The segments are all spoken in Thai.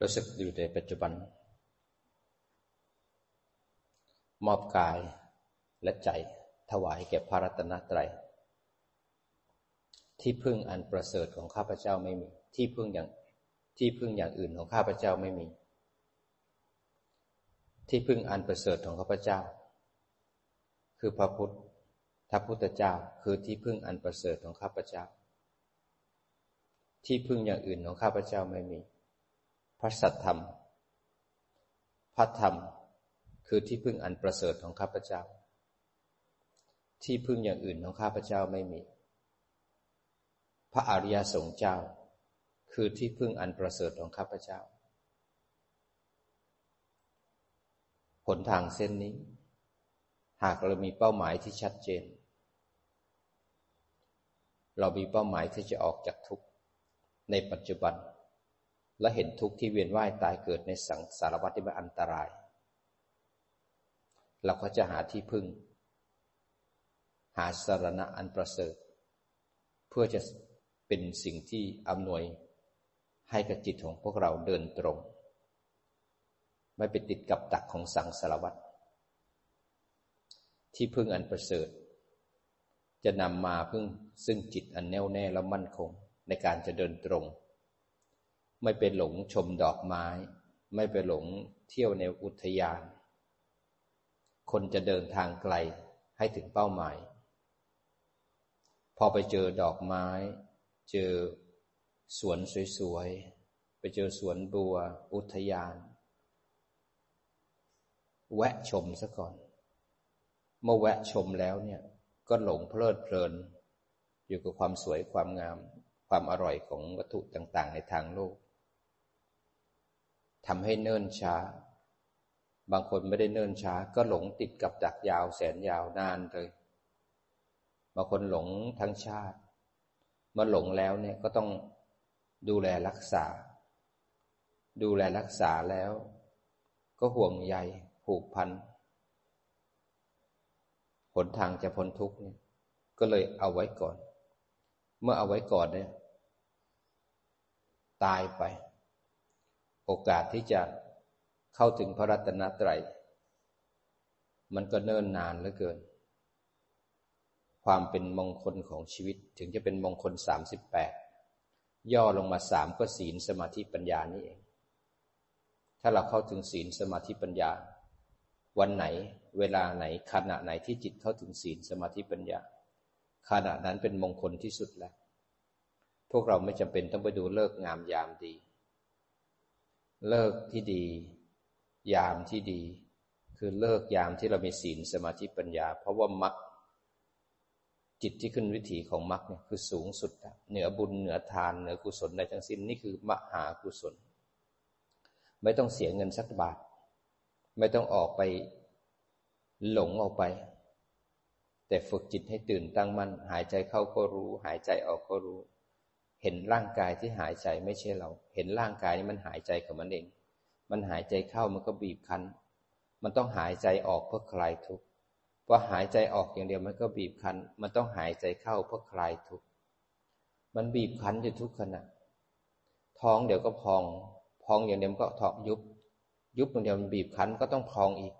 รู้สึกอยู่ในปัจจุบัน มอบกายและใจถวายแก่พระรัตนตรัย ที่พึ่งอันประเสริฐของข้าพเจ้าไม่มี ที่พึ่งอย่างที่พึ่งอย่างอื่นของข้าพเจ้าไม่มี ที่พึ่งอันประเสริฐของข้าพเจ้า คือพระพุทธพระพุทธเจ้าคือที่พึ่งอันประเสริฐของข้าพเจ้า ที่พึ่งอย่างอื่นของข้าพเจ้าไม่มี พระสัทธรรม พระธรรมคือที่พึ่งอันประเสริฐของข้าพเจ้า ที่พึ่งอย่างอื่นของข้าพเจ้าไม่มี พระอริยสงฆ์เจ้า คือที่พึ่งอันประเสริฐของข้าพเจ้าผลทางเส้นนี้ หากเรามีเป้าหมายที่ชัดเจน เรามีเป้าหมายที่จะออกจากทุกข์ในปัจจุบัน และเห็นทุกข์ที่เวียนว่ายตายเกิดในสังสารวัฏที่มันอันตราย เราก็จะหาที่พึ่ง หาสารณะอันประเสริฐ เพื่อจะเป็นสิ่งที่อำนวยให้กับจิตของพวกเราเดินตรง ไม่ไปติดกับดักของสังสารวัฏที่พึ่งอันประเสริฐ จะนำมาพึ่งซึ่งจิตอันแน่วแน่และมั่นคงในการจะเดินตรง ไม่ไปหลงชมดอกไม้ ไม่ไปหลงเที่ยวในอุทยาน คนจะเดินทางไกลให้ถึงเป้าหมาย พอไปเจอดอกไม้ เจอสวนสวยๆ ไปเจอสวนบัว อุทยาน แวะชมซะก่อน เมื่อแวะชมแล้วเนี่ย ก็หลงเพลิดเพลิน อยู่กับความสวยความงาม ความอร่อยของวัตถุต่างๆ ในทางโลก ทำให้เนิ่นช้า บางคนไม่ได้เนิ่นช้า ก็หลงติดกับดักยาวแสนยาวนานเลย บางคนหลงทั้งชาติมื่อหลงแล้วเนี่ยก็ต้องดูแลรักษา ดูแลรักษาแล้ว ก็ห่วงใยผูกพันหนทางจะพ้นทุกข์เนี่ย ก็เลยเอาไว้ก่อน เมื่อเอาไว้ก่อนเนี่ย ตายไป โอกาสที่จะเข้าถึงพระรัตนตรัย มันก็เนิ่นนานเหลือเกิน ความเป็นมงคลของชีวิตถึงจะเป็นมงคลสามสิบแปดย่อลงมาสามก็ศีลสมาธิปัญญานี่เอง ถ้าเราเข้าถึงศีลสมาธิปัญญา วันไหน เวลาไหนขณะไหนที่จิตเข้าถึงศีลสมาธิปัญญา ขณะนั้นเป็นมงคลที่สุดแล้ว พวกเราไม่จำเป็นต้องไปดูเลิกงามยามดี เลิกที่ดี ยามที่ดี คือเลิกยามที่เรามีศีลสมาธิปัญญา เพราะว่ามักจิตที่ขึ้นวิถีของมรรคเนี่ยคือสูงสุด เหนือบุญเหนือทานเหนือกุศลในทั้งสิ้นนี่คือมหากุศล ไม่ต้องเสียเงินสักบาท ไม่ต้องออกไปหลงออกไป แต่ฝึกจิตให้ตื่นตั้งมัน่นหายใจเข้าก็รู้ หายใจออกก็รู้ เห็นร่างกายที่หายใจไม่ใช่เรา เห็นร่างกายนี้มันหายใจของมันเอง มันหายใจเข้ามันก็บีบคั้น มันต้องหายใจออกเพื่อคลายทุกข์พอหายใจออกอย่างเดียวมันก็บีบคั้น มันต้องหายใจเข้าเพื่อคลายทุกข์ มันบีบคั้นอยู่ทุกขณะ ท้องเดี๋ยวก็พอง พองอย่างเดียวก็ท้องยุบ ยุบตรงเดียวมันบีบคั้นก็ต้องพองอีก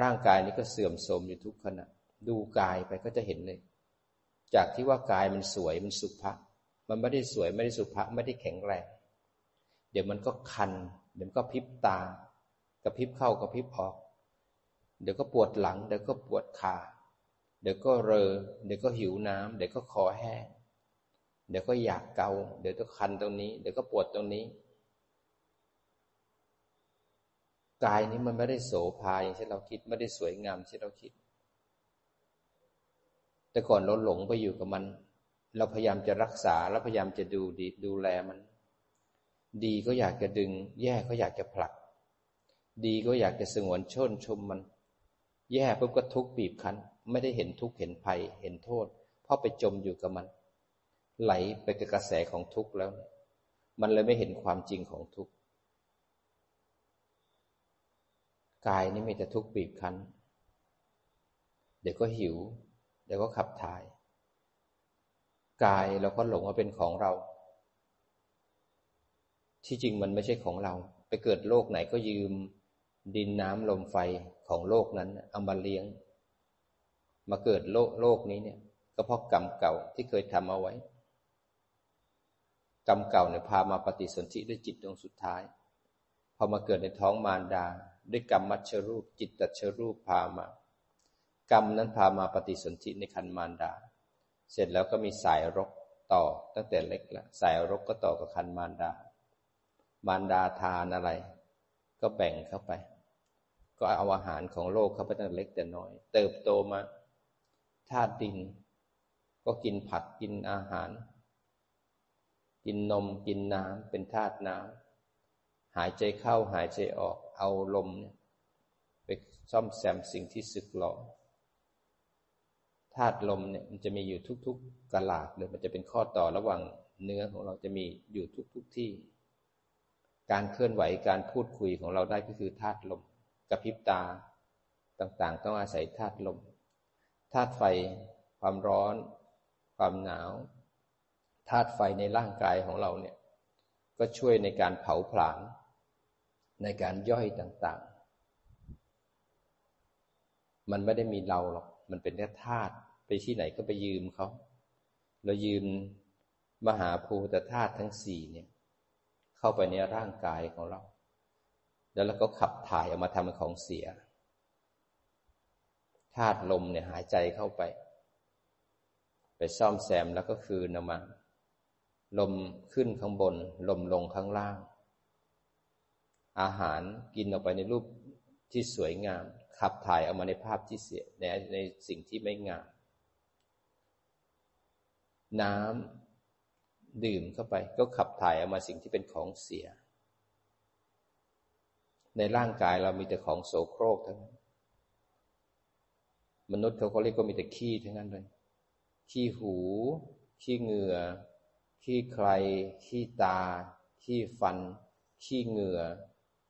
ร่างกายนี้ก็เสื่อมโทรมอยู่ทุกขณะ ดูกายไปก็จะเห็นเลย จากที่ว่ากายมันสวยมันสุภาพมันไม่ได้สวยไม่ได้สุภาพไม่ได้แข็งแรง เดี๋ยวมันก็คัน เดี๋ยวก็พิบตากระพริบเข้ากระพริบออก เดี๋ยวก็ปวดหลัง เดี๋ยวก็ปวดขาเดี๋ยวก็เรอ เดี๋ยวก็หิวน้ำเดี๋ยวก็คอแห้ง เดี๋ยวก็อยากเกา เดี๋ยวก็คันตรงนี้ เดี๋ยวก็ปวดตรงนี้กายนี้มันไม่ได้โสภาอย่างที่เราคิดไม่ได้สวยงามที่เราคิด แต่ก่อนเราหลงไปอยู่กับมัน เราพยายามจะรักษาแล้วพยายามจะดูดีดูแลมัน ดีก็อยากจะดึง แย่ก็อยากจะผลัก ดีก็อยากจะสงวนชนชมมัน แย่ปุ๊บก็ทุกข์บีบคั้น ไม่ได้เห็นทุกข์เห็นภัยเห็นโทษ เพราะไปจมอยู่กับมัน ไหลไปกับกระแสของทุกข์แล้ว มันเลยไม่เห็นความจริงของทุกข์กายนี่มีแต่ทุกข์บีบคั้น เดี๋ยวก็หิว เดี๋ยวก็ขับถ่าย กายเราก็หลงว่าเป็นของเรา ที่จริงมันไม่ใช่ของเรา ไปเกิดโลกไหนก็ยืม ดินน้ำลมไฟของโลกนั้นเอามาเลี้ยง มาเกิดโลกโลกนี้เนี่ย ก็เพราะกรรมเก่าที่เคยทำเอาไว้ กรรมเก่าเนี่ยพามาปฏิสนธิด้วยจิตดวงสุดท้าย พอมาเกิดในท้องมารดา ด้วยกรรมมัชรูป จิตตัชรูปพามา กรรมนั้นพามาปฏิสนธิในคันมารดา เสร็จแล้วก็มีสายรกต่อตั้งแต่เล็กล้วสายรกก็ต่อกับคันมารดา มารดาทานอะไร ก็แบ่งเข้าไป ก็เอาอาหารของโลกเข้าไปตั้งเล็กแต่น้อย เติบโตมาธาตุดิน ก็กินผักกินอาหาร กินนมกินน้ำเป็นธาตุน้ำหายใจเข้าหายใจออกเอาลมเนี่ยไปซ่อมแซมสิ่งที่สึกหรอ ธาตุลมเนี่ยมันจะมีอยู่ทุก ๆกะลาดเลยมันจะเป็นข้อต่อระหว่างเนื้อของเราจะมีอยู่ทุกๆที่ การเคลื่อนไหวการพูดคุยของเราได้ก็คือธาตุลมกระพริบตาต่างๆ ต้องอาศัยธาตุลมธาตุไฟ ความร้อน ความหนาวธาตุไฟในร่างกายของเราเนี่ยก็ช่วยในการเผาผลาญในการย่อยต่างๆ มันไม่ได้มีเราหรอก มันเป็นแค่ธาตุ ไปที่ไหนก็ไปยืมเขาเรายืมมหาภูตธาตุทั้งสี่เนี่ย เข้าไปในร่างกายของเรา แล้วเราก็ขับถ่ายออกมาทำเป็นของเสียธาตุลมเนี่ยหายใจเข้าไป ไปซ่อมแซมแล้วก็คืนออกมาลมขึ้นข้างบน ลมลงข้างล่าง อาหารกินออกไปในรูปที่สวยงาม ขับถ่ายออกมาในภาพที่เสียในในสิ่งที่ไม่งาม น้ำดื่มเข้าไป ก็ขับถ่ายออกมาสิ่งที่เป็นของเสีย ในร่างกายเรามีแต่ของโสโครกทั้งนั้น มนุษย์เขาก็เรียกว่ามีแต่ขี้ทั้งนั้นเลย ขี้หู ขี้เหงื่อ ขี้ใคร ขี้ตา ขี้ฟัน ขี้เหงื่อ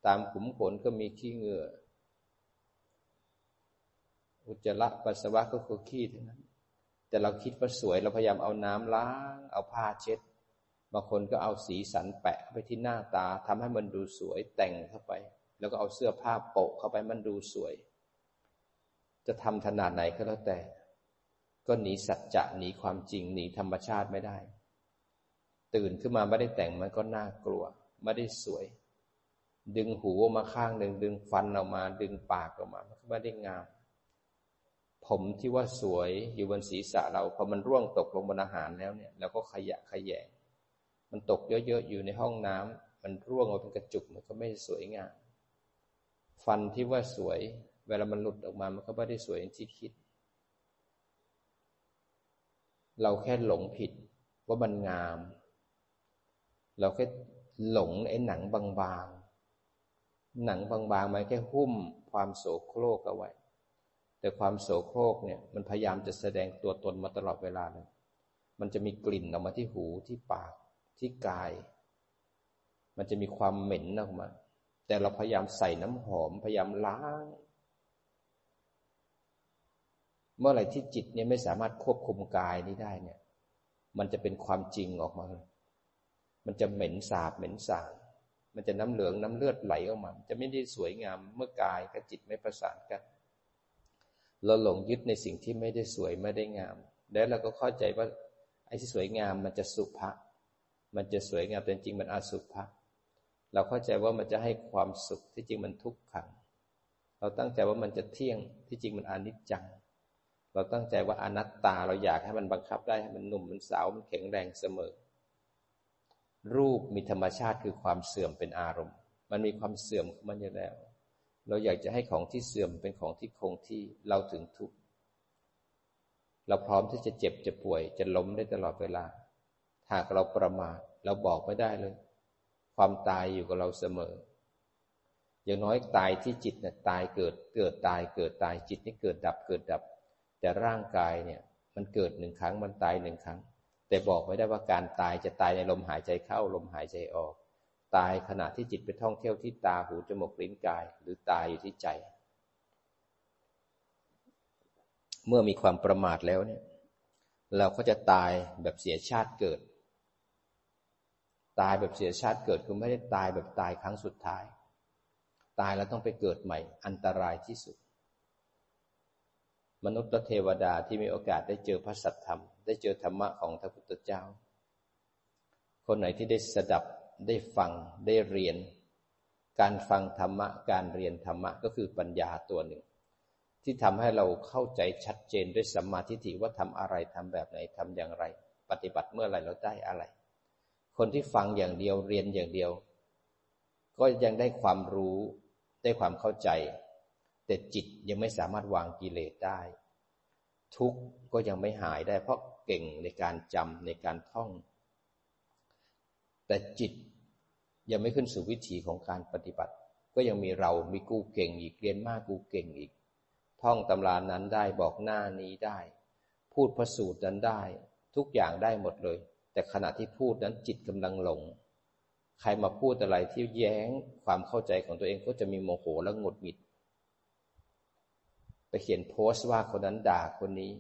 ตามขุมขนก็มีขี้เหงื่อ อุจจาระปัสสาวะก็คือขี้ทั้งนั้น แต่เราคิดว่าสวยเราพยายามเอาน้ำล้าง เอาผ้าเช็ด บางคนก็เอาสีสันแปะไปที่หน้าตาทำให้มันดูสวยแต่งเข้าไป แล้วก็เอาเสื้อผ้าโปะเข้าไปมันดูสวย จะทำขนาดไหนก็แล้วแต่ ก็หนีสัจจะหนีความจริงหนีธรรมชาติไม่ได้ ตื่นขึ้นมาไม่ได้แต่งมันก็น่ากลัว ไม่ได้สวย ดึงหูออกมาข้างหนึ่งดึงฟันออกมา ดึงปากออกมามันก็ไม่ได้งาม ผมที่ว่าสวยอยู่บนศีรษะเราพอมันร่วงตกลงบนอาหารแล้วเนี่ยเราก็ขยะขยงมันตกเยอะๆอยู่ในห้องน้ำมันร่วงออกเป็นกระจุกมันก็ไม่สวยงามฟันที่ว่าสวย เวลามันหลุดออกมามันก็ไม่ได้สวยอย่างที่คิด เราแค่หลงผิดว่ามันงาม เราแค่หลงไอ้หนังบางๆหนังบางๆมันแค่หุ้มความโสโครกเอาไว้ แต่ความโสโครกเนี่ยมันพยายามจะแสดงตัวตนมาตลอดเวลาเลยมันจะมีกลิ่นออกมาที่หูที่ปากที่กาย มันจะมีความเหม็นออกมา แต่เราพยายามใส่น้ำหอม พยายามล้าง เมื่อไหร่ที่จิตเนี่ยไม่สามารถควบคุมกายนี้ได้เนี่ย มันจะเป็นความจริงออกมา มันจะเหม็นสาบเหม็นสางมันจะน้ำเหลืองน้ำเลือดไหลออกมา จะไม่ได้สวยงามเมื่อกายกับจิตไม่ประสานกัน เราหลงยึดในสิ่งที่ไม่ได้สวยไม่ได้งาม แล้วเราก็เข้าใจว่าไอ้ที่สวยงามมันจะสุภะมันจะสวยงามแต่จริงมันอสุภะเราเข้าใจว่ามันจะให้ความสุขที่จริงมันทุกขัง เราตั้งใจว่ามันจะเที่ยงที่จริงมันอนิจจัง เราตั้งใจว่าอนัตตาเราอยากให้มันบังคับได้ให้มันหนุ่มมันสาวมันแข็งแรงเสมอ รูปมีธรรมชาติคือความเสื่อมเป็นอารมณ์ มันมีความเสื่อมมันอยู่แล้ว เราอยากจะให้ของที่เสื่อมเป็นของที่คงที่เราถึงทุกข์เราพร้อมที่จะเจ็บจะป่วย จะล้มได้ตลอดเวลา หากเราประมาทเราบอกไม่ได้เลย ความตายอยู่กับเราเสมอ อย่างน้อยตายที่จิตเนี่ยตายเกิดเกิดตายเกิดตายจิตนี่เกิดดับเกิดดับ แต่ร่างกายเนี่ย มันเกิดหนึ่งครั้งมันตายหนึ่งครั้ง แต่บอกไม่ได้ว่าการตายจะตายในลมหายใจเข้าลมหายใจออก ตายขณะที่จิตไปท่องเที่ยวที่ตาหูจมูกลิ้นกาย หรือตายอยู่ที่ใจ เมื่อมีความประมาทแล้วเนี่ย เราก็จะตายแบบเสียชาติเกิด ตายแบบเสียชาติเกิดคือไม่ได้ตายแบบตายครั้งสุดท้าย ตายแล้วต้องไปเกิดใหม่ อันตรายที่สุด มนุษย์และเทวดาที่มีโอกาสได้เจอพระสัทธรรม ได้เจอธรรมะของพระพุทธเจ้า คนไหนที่ได้สดับ ได้ฟังได้เรียน การฟังธรรมะ การเรียนธรรมะก็คือปัญญาตัวหนึ่ง ที่ทำให้เราเข้าใจชัดเจนด้วยสัมมาทิฏฐิว่าทำอะไรทำแบบไหนทำอย่างไร ปฏิบัติเมื่อไรเราได้อะไร คนที่ฟังอย่างเดียวเรียนอย่างเดียว ก็ยังได้ความรู้ได้ความเข้าใจ แต่จิตยังไม่สามารถวางกิเลสได้ ทุกข์ก็ยังไม่หายได้เพราะเก่งในการจำในการท่อง แต่จิตยังไม่ขึ้นสู่วิถีของการปฏิบัติ ก็ยังมีเรา มีกูเก่งอีก เรียนมากกูเก่งอีก ท่องตำรานั้นได้บอกหน้านี้ได้ พูดพระสูตรนั้นได้ ทุกอย่างได้หมดเลย แต่ขณะที่พูดนั้นจิตกำลังหลง ใครมาพูดอะไรที่แย้งความเข้าใจของตัวเองก็จะมีโมโหและหงุดหงิด ไปเขียนโพสต์ว่าคนนั้นด่าคนนี้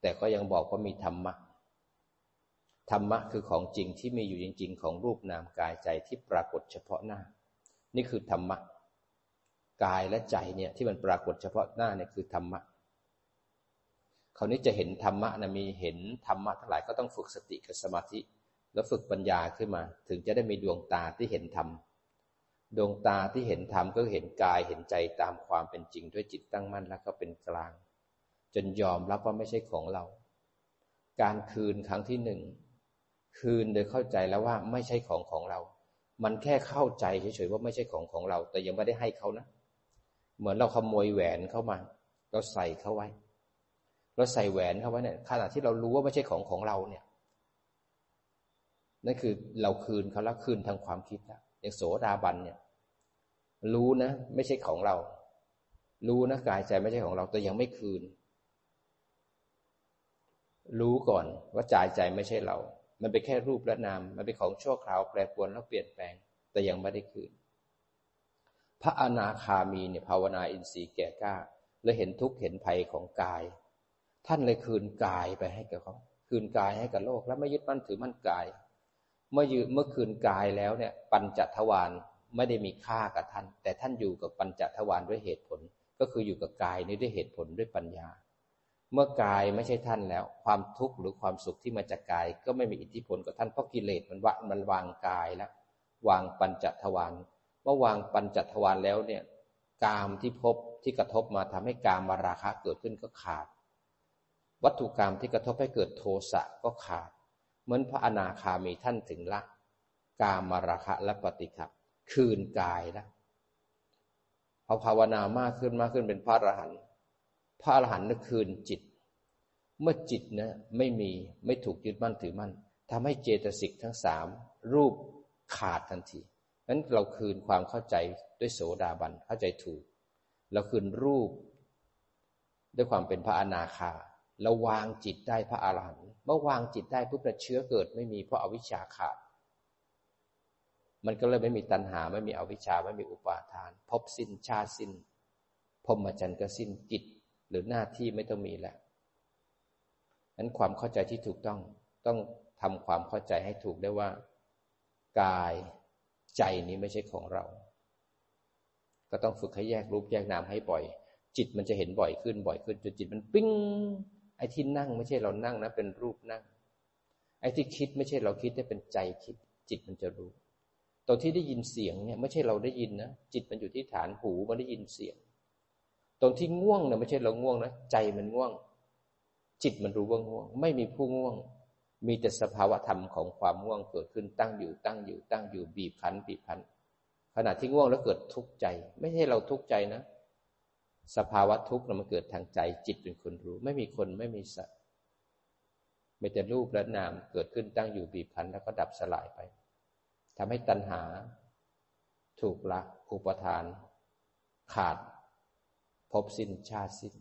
แต่ก็ยังบอกว่ามีธรรมะ ธรรมะคือของจริงที่มีอยู่จริง ๆ ของรูปนามกายใจที่ปรากฏเฉพาะหน้า นี่คือธรรมะกายและใจเนี่ยที่มันปรากฏเฉพาะหน้าเนี่ยคือธรรมะคราวนี้จะเห็นธรรมะนะมีเห็นธรรมะทั้งหลายก็ต้องฝึกสติกับสมาธิ แล้วฝึกปัญญาขึ้นมา ถึงจะได้มีดวงตาที่เห็นธรรมดวงตาที่เห็นธรรมก็เห็นกายเห็นใจตามความเป็นจริงด้วยจิตตั้งมั่นแล้วก็เป็นกลาง จนยอมรับว่าไม่ใช่ของเรา การคืนครั้งที่หนึ่ง คืนโดยเข้าใจแล้วว่าไม่ใช่ของของเรา มันแค่เข้าใจเฉยๆว่าไม่ใช่ของของเรา แต่ยังไม่ได้ให้เขานะ เหมือนเราขโมยแหวนเข้ามา เราใส่เขาไว้ เราใส่แหวนเข้าไว้เนี่ยขณะที่เรารู้ว่าไม่ใช่ของของเราเนี่ยนั่นคือเราคืนเขาแล้วคืนทางความคิดแล้วอย่างโสดาบันเนี่ย รู้นะ ไม่ใช่ของเรา รู้นะกายใจไม่ใช่ของเราแต่ยังไม่คืน รู้ก่อนว่าใจใจไม่ใช่เรา มันเป็นแค่รูปและนาม มันเป็นของชั่วคราวแปรปรวนแล้วเปลี่ยนแปลง แต่ยังไม่ได้คืน พระอนาคามีเนี่ยภาวนาอินทรีย์แก่กล้าเลยเห็นทุกข์เห็นภัยของกาย ท่านเลยคืนกายไปให้กับเขา คืนกายให้กับโลก แล้วไม่ยึดมั่นถือมั่นกาย เมื่อยืเมื่อคืนกายแล้วเนี่ย ปัญจทวารไม่ได้มีค่ากับท่าน แต่ท่านอยู่กับปัญจทวารด้วยเหตุผล ก็คืออยู่กับกายนี้ด้วยเหตุผลด้วยปัญญา เมื่อกายไม่ใช่ท่านแล้ว ความทุกข์หรือความสุขที่มาจากกาย ก็ไม่มีอิทธิพลกับท่านเพราะกิเลสมันวะมันวางกายแล้ววางปัญจทวารเมื่อวางปัญจทวารแล้วเนี่ยกามที่พบที่กระทบมาทำให้กามมาราคะเกิดขึ้นก็ขาด วัตถุกรรมที่กระทบให้เกิดโทสะก็ขาด เหมือนพระอนาคามีท่านถึงละกามาราคะและปฏิฆะคืนกายแล้วพอภาวนามากขึ้นมากขึ้นเป็นพระอรหันต์ พระอรหันต์นั่นคืนจิต เมื่อจิตนะไม่มีไม่ถูกยึดมั่นถือมั่นทำให้เจตสิกทั้งสามรูปขาดทันทีนั้นเราคืนความเข้าใจด้วยโสดาบันเข้าใจถูก เราคืนรูป ด้วยความเป็นพระอนาคาเราวางจิตได้พระอาหารหันต์เมื่อวางจิตได้ปุ๊บเชื้อเกิดไม่มีเพราะอาวิชชาขาด มันก็เลยไม่มีตัณหาไม่มีอวิชชาไม่มีอุปาทาน พบสิ้นชาสิ้นพรมจันทร์ก็สิ้นจิต หรือหน้าที่ไม่ต้องมีแล้วนั้นความเข้าใจที่ถูกต้องต้องทำความเข้าใจให้ถูกได้ว่า กายใจนี้ไม่ใช่ของเรา ก็ต้องฝึกให้แยกรูปแยกนามให้บ่อย จิตมันจะเห็นบ่อยขึ้นบ่อยขึ้นจนจิตมันปิ้งไอ้ที่นั่งไม่ใช่เรานั่งนะเป็นรูปนั่ง ไอ้ที่คิดไม่ใช่เราคิดแต่เป็นใจคิด จิตมันจะรู้ตอนที่ได้ยินเสียงเนี่ยไม่ใช่เราได้ยินนะจิตมันอยู่ที่ฐานหูมันได้ยินเสียง ตรงที่ง่วงเนี่ยไม่ใช่เราง่วงนะใจมันง่วง จิตมันรู้ว่าง่วง ไม่มีผู้ง่วง มีแต่สภาวะธรรมของความง่วงเกิดขึ้นตั้งอยู่ตั้งอยู่ตั้งอยู่บีบคั้นบีบคั้นขณะที่ง่วงแล้วเกิดทุกข์ใจ ไม่ใช่เราทุกข์ใจนะ สภาวะทุกข์มันเกิดทางใจ จิตเป็นคนรู้ ไม่มีคนไม่มีสัตว์ไม่แต่รูปและนามเกิดขึ้นตั้งอยู่บีบคั้นแล้วก็ดับสลายไปทำให้ตัณหา ถูกละ อุปทาน ขาด พบสิ้นชาติสิ้น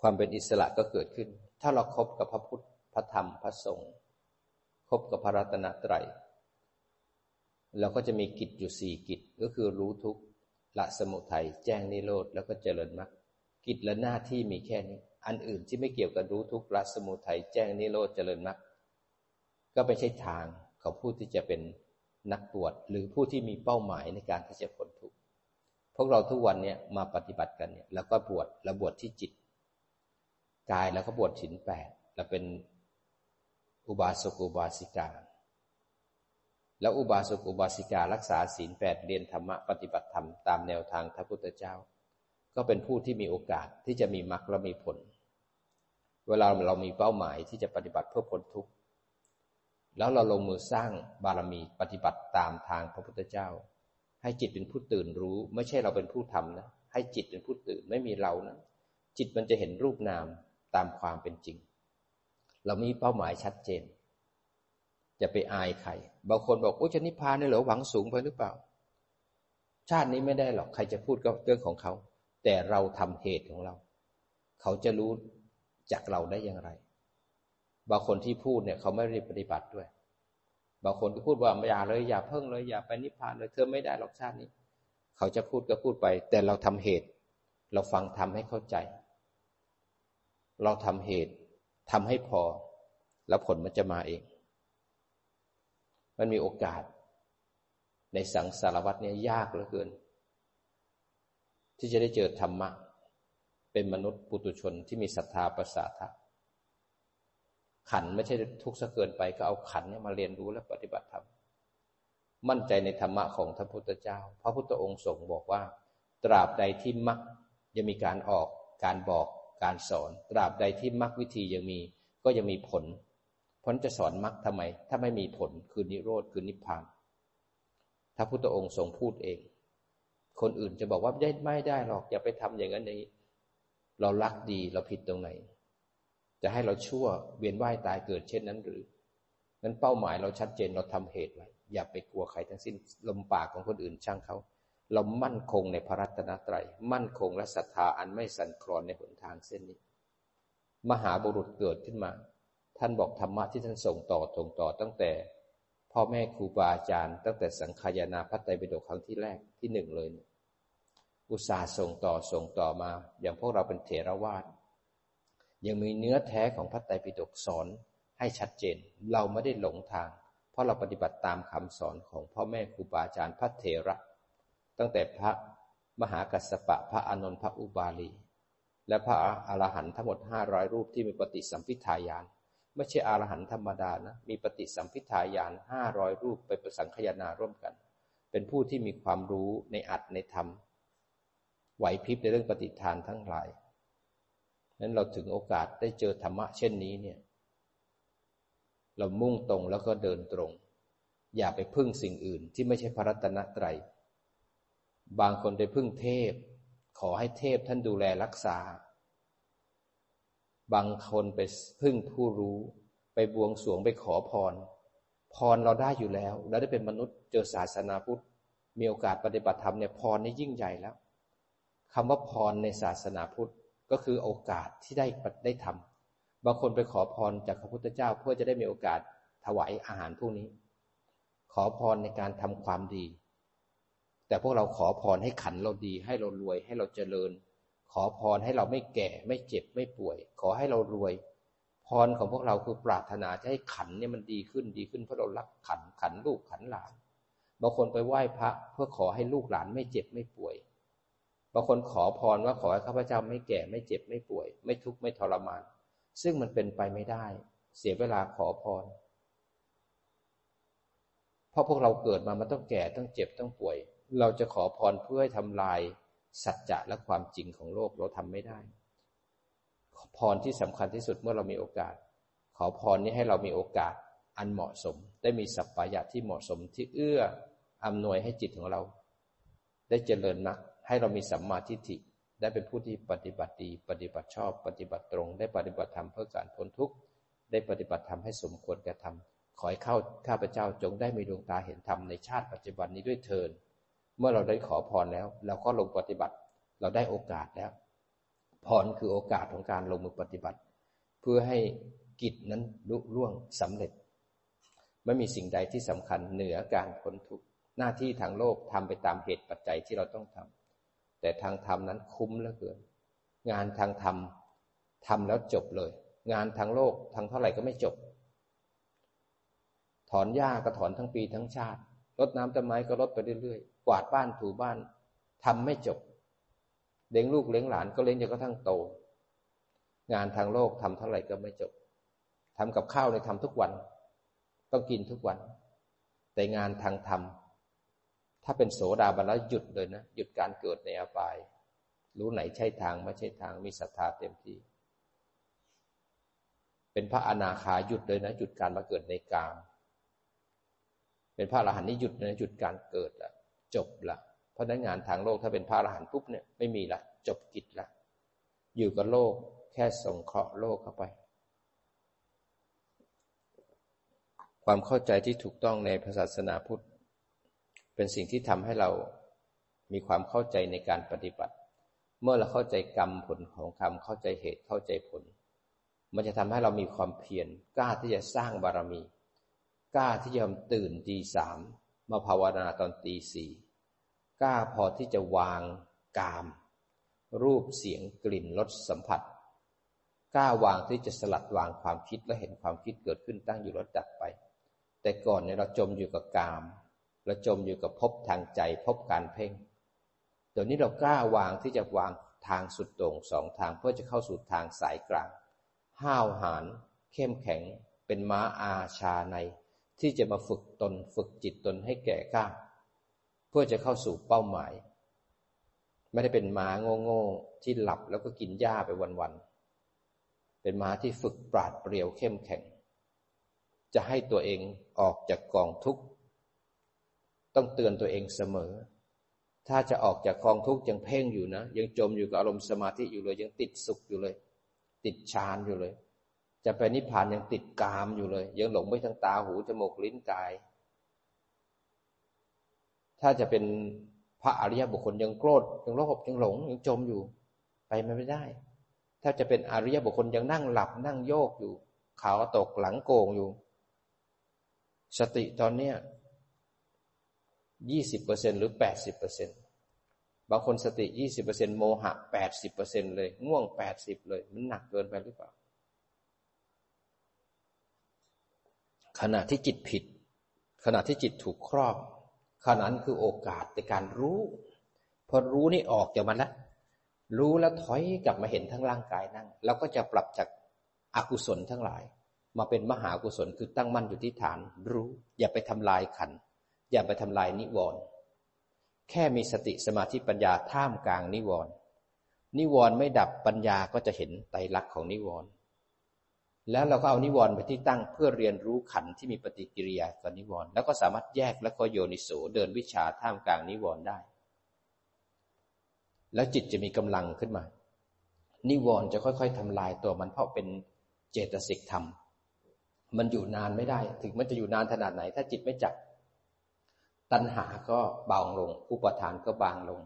ความเป็นอิสระก็เกิดขึ้น ถ้าเราครบกับพระพุทธพระธรรมพระสงฆ์คบกับพระรัตนตรัยเราก็จะมีกิจอยู่สี่กิจก็คือรู้ทุกข์ละสมุทัยแจ้งนิโรธแล้วก็เจริญมรรคกิจและหน้าที่มีแค่นี้ อันอื่นที่ไม่เกี่ยวกับรู้ทุกข์ละสมุทัยแจ้งนิโรธเจริญมรรคก็ไม่ใช่ทางของผู้ที่จะเป็น นักบวชหรือผู้ที่มีเป้าหมายในการที่จะพ้นทุกข์พวกเราทุกวันเนี่ยมาปฏิบัติกันเนี่ยแล้วก็บวชแล้วบวชที่จิต กายแล้วก็บวชฉินแปดแล้วเป็นอุบาสกอุบาสิกา แล้วอุบาสกอุบาสิกา รักษาศีลแปดเรียนธรรมะปฏิบัติธรรมตามแนวทางพระพุทธเจ้า ก็เป็นผู้ที่มีโอกาสที่จะมีมรรคและมีผล เวลาเรามีเป้าหมายที่จะปฏิบัติเพื่อพ้นทุกข์ แล้วเราลงมือสร้างบารมีปฏิบัติตามทางพระพุทธเจ้า ให้จิตเป็นผู้ตื่นรู้ ไม่ใช่เราเป็นผู้ทำนะ ให้จิตเป็นผู้ตื่นไม่มีเรานะ จิตมันจะเห็นรูปนามตามความเป็นจริง เรามีเป้าหมายชัดเจนจะไปอายใครบางคนบอกโอ้จะนิพพานเนี่ยเหรอหวังสูงไปหรือเปล่า ชาตินี้ไม่ได้หรอกใครจะพูดก็เรื่องของเขา แต่เราทำเหตุของเรา เขาจะรู้จากเราได้อย่างไร บางคนที่พูดเนี่ยเขาไม่ได้ปฏิบัติด้วย บางคนก็พูดว่าอย่าเลยอย่าเพิ่งเลยอย่าไปนิพพานเลยเธอไม่ได้หรอกชาตินี้ เขาจะพูดก็พูดไป แต่เราทำเหตุ เราฟังทำให้เข้าใจ เราทำเหตุทำให้พอ แล้วผลมันจะมาเอง มันมีโอกาส ในสังสารวัตเนี่ยยากเหลือเกิน ที่จะได้เจอธรรมะ เป็นมนุษย์ปุตุชนที่มีศรัทธาประสาทะ ขันไม่ใช่ทุกข์ซะเกินไปก็เอาขันเนี่ยมาเรียนรู้และปฏิบัติธรรมมั่นใจในธรรมะของพระพุทธเจ้า พระพุทธองค์ทรงบอกว่า ตราบใดที่มรรคยังมีการออกการบอกการสอน ตราบใดที่มรรควิธียังมีก็ยังมีผลเพราะจะสอนมรรคทำไม ถ้าไม่มีผลคือนิโรธคือนิพพานถ้าพุทธองค์ทรงพูดเอง คนอื่นจะบอกว่าไม่ได้ไม่ได้หรอกอย่าไปทำอย่างนั้นอย่างนี้ เรารักดีเราผิดตรงไหน จะให้เราชั่วเวียนว่ายตายเกิดเช่นนั้นหรือ นั้นเป้าหมายเราชัดเจนเราทำเหตุไว้ อย่าไปกลัวใครทั้งสิ้นลมปากของคนอื่นช่างเขา เรามั่นคงในพระรัตนตรัย มั่นคงและศรัทธาอันไม่สั่นคลอนในหนทางเส้นนี้ มหาบุรุษเกิดขึ้นมา ท่านบอกธรรมะที่ท่านส่งต่อตรงต่อตั้งแต่ พ่อแม่ครูบาอาจารย์ ตั้งแต่สังขยายนาพระไตรปิฎกครั้งที่แรกที่หนึ่งเลย อุตสาห์ส่งต่อส่งต่อมา อย่างพวกเราเป็นเถรวาท ยังมีเนื้อแท้ของพระไตรปิฎกสอนให้ชัดเจน เราไม่ได้หลงทาง เพราะเราปฏิบัติตามคำสอนของพ่อแม่ครูบาอาจารย์พระเถระ ตั้งแต่พระมหากัสสปะพระอานนท์พระอุบาลี และพระอรหันต์ทั้งหมดห้าร้อยรูปที่มีปฏิสัมพิทายานไม่ใช่อรหันต์ธรรมดานะมีปฏิสัมพิทายานห้าร้อยรูปไปประสังขยานาร่วมกัน เป็นผู้ที่มีความรู้ในอัตในธรรมไหวพริบในเรื่องปฏิทานทั้งหลาย นั้นเราถึงโอกาสได้เจอธรรมะเช่นนี้เนี่ย เรามุ่งตรงแล้วก็เดินตรง อย่าไปพึ่งสิ่งอื่นที่ไม่ใช่พระรัตนตรัย บางคนไปพึ่งเทพ ขอให้เทพท่านดูแลรักษา บางคนไปพึ่งผู้รู้ ไปบวงสรวงไปขอพร พรเราได้อยู่แล้ว เราได้เป็นมนุษย์เจอศาสนาพุทธ มีโอกาสปฏิบัติธรรมเนี่ยพรนี่ยิ่งใหญ่แล้วคำว่าพรในศาสนาพุทธ ก็คือโอกาสที่ได้ได้ทำบางคนไปขอพรจากพระพุทธเจ้าเพื่อจะได้มีโอกาสถวายอาหารพวกนี้ ขอพรในการทำความดี แต่พวกเราขอพรให้ขันเราดี ให้เรารวยให้เราเจริญ ขอพรให้เราไม่แก่ ไม่เจ็บไม่ป่วย ขอให้เรารวย พรของพวกเราคือปรารถนาจะให้ขันเนี่ยมันดีขึ้นดีขึ้นเพราะเรารักขันขันลูกขันหลานบางคนไปไหว้พระเพื่อขอให้ลูกหลานไม่เจ็บไม่ป่วย บางคนขอพรว่าขอให้ข้าพเจ้าไม่แก่ไม่เจ็บไม่ป่วย ไม่ทุกข์ไม่ทรมาน ซึ่งมันเป็นไปไม่ได้ เสียเวลาขอพร เพราะพวกเราเกิดมามันต้องแก่ต้องเจ็บต้องป่วย เราจะขอพรเพื่อให้ทำลายสัจจะและความจริงของโลกเราทำไม่ได้ พรที่สำคัญที่สุดเมื่อเรามีโอกาส ขอพรนี้ให้เรามีโอกาสอันเหมาะสม ได้มีสัพพายะที่เหมาะสมที่เอื้ออำนวยให้จิตของเรา ได้เจริญนัก ให้เรามีสัมมาทิฏฐิได้เป็นผู้ที่ปฏิบัติดี ปฏิบัติชอบ ปฏิบัติตรง ได้ปฏิบัติธรรมเพื่อการพ้นทุกข์ ได้ปฏิบัติธรรมให้สมควรแก่ธรรม ขอให้เข้าข้าพเจ้าจงได้มีดวงตาเห็นธรรมในชาติปัจจุบันนี้ด้วยเทิน เมื่อเราได้ขอพรแล้ว เราก็ลงปฏิบัติ เราได้โอกาสแล้ว พรคือโอกาสของการลงมือปฏิบัติ เพื่อให้กิจนั้นลุล่วงสำเร็จ ไม่มีสิ่งใดที่สำคัญเหนือการพ้นทุกข์ หน้าที่ทางโลกทำไปตามเหตุปัจจัยที่เราต้องทำ แต่ทางธรรมนั้นคุ้มเหลือเกิน งานทางธรรมทำแล้วจบเลย งานทางโลกทางเท่าไหร่ก็ไม่จบ ถอนหญ้าก็ถอนทั้งปีทั้งชาติรดน้ำต้นไม้ก็รดไปเรื่อยๆ กวาดบ้านถูบ้านทำไม่จบ เลี้ยงลูกเลี้ยงหลานก็เลี้ยงจนกระทั่งโต งานทางโลกทำเท่าไหร่ก็ไม่จบทำกับข้าวในทำทุกวัน ต้องกินทุกวัน แต่งานทางธรรม ถ้าเป็นโสดาบันแล้วหยุดเลยนะหยุดการเกิดในอบาย รู้ไหนใช่ทางไม่ใช่ทางมีศรัทธาเต็มที่ เป็นพระอนาคาหยุดเลยนะหยุดการมาเกิดในกามเป็นพระอรหันต์นี่หยุดนะหยุดการเกิดละจบละเพราะนั้นงานทางโลกถ้าเป็นพระอรหันต์ปุ๊บเนี่ยไม่มีละจบกิจละอยู่กับโลกแค่ส่งเคราะห์โลกเข้าไป ความเข้าใจที่ถูกต้องในศาสนาพุทธ เป็นสิ่งที่ทำให้เรามีความเข้าใจในการปฏิบัติ เมื่อเราเข้าใจกรรมผลของกรรมเข้าใจเหตุเข้าใจผล มันจะทำให้เรามีความเพียรกล้าที่จะสร้างบารมี กล้าที่จะตื่นตีสามมาภาวนาตอนตีสี่กล้าพอที่จะวางกาม รูปเสียงกลิ่นรสสัมผัส กล้าวางที่จะสลัดวางความคิดและเห็นความคิดเกิดขึ้นตั้งอยู่แล้วดับไป แต่ก่อนเนี่ยเราจมอยู่กับกาม และจมอยู่กับพบทางใจพบการเพ่งเดี๋ยวนี้เรากล้าวางที่จะวางทางสุดโต่งสองทางเพื่อจะเข้าสู่ทางสายกลาง ห้าวหาญเข้มแข็งเป็นม้าอาชาใน ที่จะมาฝึกตนฝึกจิตตนให้แก่กล้า เพื่อจะเข้าสู่เป้าหมาย ไม่ได้เป็นม้าโง่ๆที่หลับแล้วก็กินหญ้าไปวันๆเป็นม้าที่ฝึกปราดเปรียวเข้มแข็ง จะให้ตัวเองออกจากกองทุกข์ ต้องเตือนตัวเองเสมอ ถ้าจะออกจากกองทุกข์ยังเพ่งอยู่นะ ยังจมอยู่กับอารมณ์สมาธิอยู่เลย ยังติดสุขอยู่เลย ติดฌานอยู่เลย จะไปนิพพานยังติดกามอยู่เลย ยังหลงไปทั้งตาหูจมูกลิ้นกาย ถ้าจะเป็นพระอริยบุคคลยังโกรธยังโลภยังหลงยังจมอยู่ ไปมันไม่ได้ ถ้าจะเป็นอริยบุคคลยังนั่งหลับนั่งโยกอยู่ ขาตกหลังโกงอยู่ สติตอนเนี้ย ยี่สิบเปอร์เซ็นหรือแปดสิบเปอร์เซ็นบางคนสติยี่สิบเปอร์เซ็นโมหะแปดสิบเปอร์เซ็นเลย ง่วงแปดสิบเลย มันหนักเกินไปหรือเปล่า ขณะที่จิตผิด ขณะที่จิตถูกครอบขณะนั้นคือโอกาสในการรู้ พอรู้นี่ออกจากมันแล้วรู้แล้วถอยกลับมาเห็นทั้งร่างกายนั่ง แล้วก็จะปรับจากอากุศลทั้งหลาย มาเป็นมหากุศลคือตั้งมั่นอยู่ที่ฐาน รู้ อย่าไปทำลายขัน อย่าไปทำลายนิวรณ์แค่มีสติสมาธิปัญญาท่ามกลางนิวรณ์นิวรณ์ไม่ดับปัญญาก็จะเห็นไตรลักษณ์ของนิวรณ์แล้วเราก็เอานิวรณ์ไปที่ตั้งเพื่อเรียนรู้ขันที่มีปฏิกิริยากับนิวรณ์แล้วก็สามารถแยกและก็โยนิโสเดินวิชาท่ามกลางนิวรณ์ได้ แล้วจิตจะมีกำลังขึ้นมา นิวรณ์จะค่อย ๆทำลายตัวมันเพราะเป็นเจตสิกธรรม มันอยู่นานไม่ได้ ถึงมันจะอยู่นานขนาดไหน ถ้าจิตไม่จับ ตัณหาก็เบาลง อุปทานก็บางลง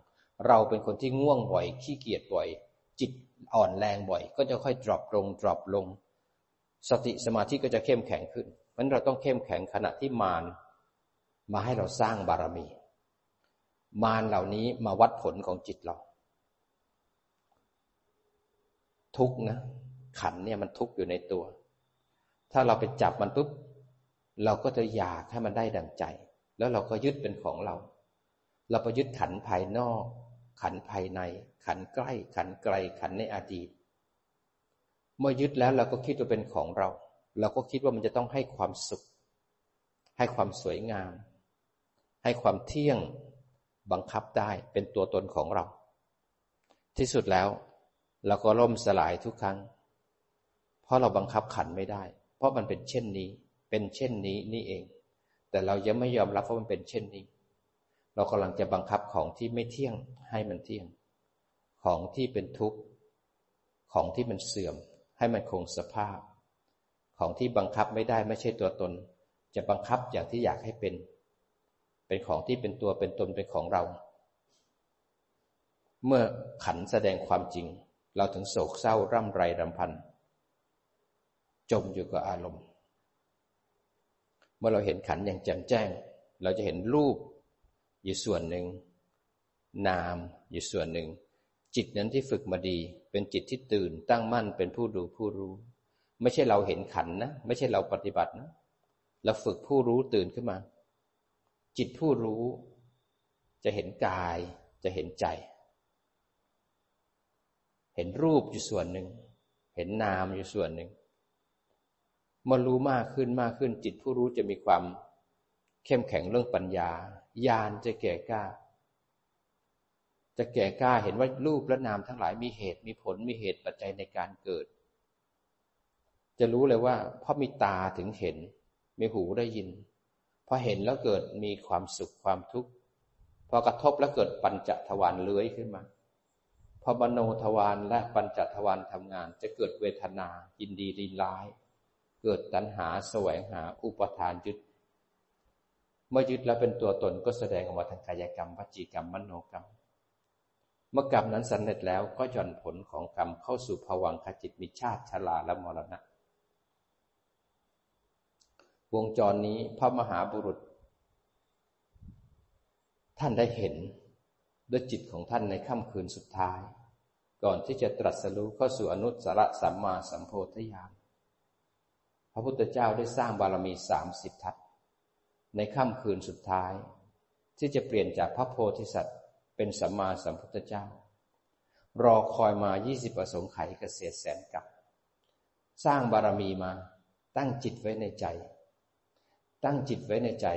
เราเป็นคนที่ง่วงบ่อย ขี้เกียจบ่อย จิตอ่อนแรงบ่อย ก็จะค่อย drop ลง drop ลง สติสมาธิก็จะเข้มแข็งขึ้นมันเราต้องเข้มแข็งขณะที่มารมาให้เราสร้างบารมี มารเหล่านี้มาวัดผลของจิตเรา ทุกข์นะ ขันธ์เนี่ยมันทุกข์อยู่ในตัว ถ้าเราไปจับมันปุ๊บเราก็จะอยากให้มันได้ดังใจ แล้วเราก็ยึดเป็นของเรา เราไปยึดขันภายนอก ขันภายใน ขันใกล้ ขันไกล ขันในอดีต เมื่อยึดแล้วเราก็คิดว่าเป็นของเรา เราก็คิดว่ามันจะต้องให้ความสุข ให้ความสวยงาม ให้ความเที่ยง บังคับได้ เป็นตัวตนของเรา ที่สุดแล้ว เราก็ล่มสลายทุกครั้ง เพราะเราบังคับขันไม่ได้ เพราะมันเป็นเช่นนี้ เป็นเช่นนี้นี่เอง แต่เรายังไม่ยอมรับว่ามันเป็นเช่นนี้ เรากำลังจะบังคับของที่ไม่เที่ยงให้มันเที่ยง ของที่เป็นทุกข์ ของที่มันเสื่อม ให้มันคงสภาพ ของที่บังคับไม่ได้ไม่ใช่ตัวตน จะบังคับอย่างที่อยากให้เป็น เป็นของที่เป็นตัวเป็นตนเป็นของเรา เมื่อขันแสดงความจริง เราถึงโศกเศร้าร่ำไรรำพัน จมอยู่กับอารมณ์ มื่อเราเห็นขันอย่างแจ่มแจ้ง เราจะเห็นรูปอยู่ส่วนหนึ่ง นามอยู่ส่วนหนึ่ง จิตนั้นที่ฝึกมาดี เป็นจิตที่ตื่นตั้งมั่นเป็นผู้ดูผู้รู้ ไม่ใช่เราเห็นขันนะ ไม่ใช่เราปฏิบัตินะ เราฝึกผู้รู้ตื่นขึ้นมา จิตผู้รู้จะเห็นกายจะเห็นใจ เห็นรูปอยู่ส่วนหนึ่ง เห็นนามอยู่ส่วนหนึ่ง เมื่อรู้มากขึ้นมากขึ้นจิตผู้รู้จะมีความเข้มแข็งเรื่องปัญญาญาณจะแก่กล้า จะแก่กล้าเห็นว่ารูปและนามทั้งหลายมีเหตุมีผลมีเหตุปัจจัยในการเกิด จะรู้เลยว่าเพราะมีตาถึงเห็น มีหูได้ยินพอเห็นแล้วเกิดมีความสุขความทุกข์พอกระทบแล้วเกิดปัญจทวารเลื้อยขึ้นมาพอมโนทวารและปัญจทวารทำงาน จะเกิดเวทนายินดีรินร้าย เกิดตัณหาแสวงหาอุปทานยึด เมื่อยึดแล้วเป็นตัวตนก็แสดงออกมาทางกายกรรมวจีกรรมมโนกรรม เมื่อกรรมนั้นสำเร็จแล้วก็ย่อนผลของกรรมเข้าสู่ภวังคจิตมิชาติชลาและมรณะ วงจรนี้พระมหาบุรุษ ท่านได้เห็นด้วยจิตของท่านในค่ำคืนสุดท้าย ก่อนที่จะตรัสรู้เข้าสู่อนุสรสัมมาสัมโพธิญาณ พระพุทธเจ้าได้สร้างบารมีสามสิบทัศในค่ำคืนสุดท้าย ที่จะเปลี่ยนจากพระโพธิสัตว์เป็นสัมมาสัมพุทธเจ้า รอคอยมา20ประสงค์ไขเกษตรแสนกับ สร้างบารมีมาตั้งจิตไว้ในใจ ตั้งจิตไว้ในใจ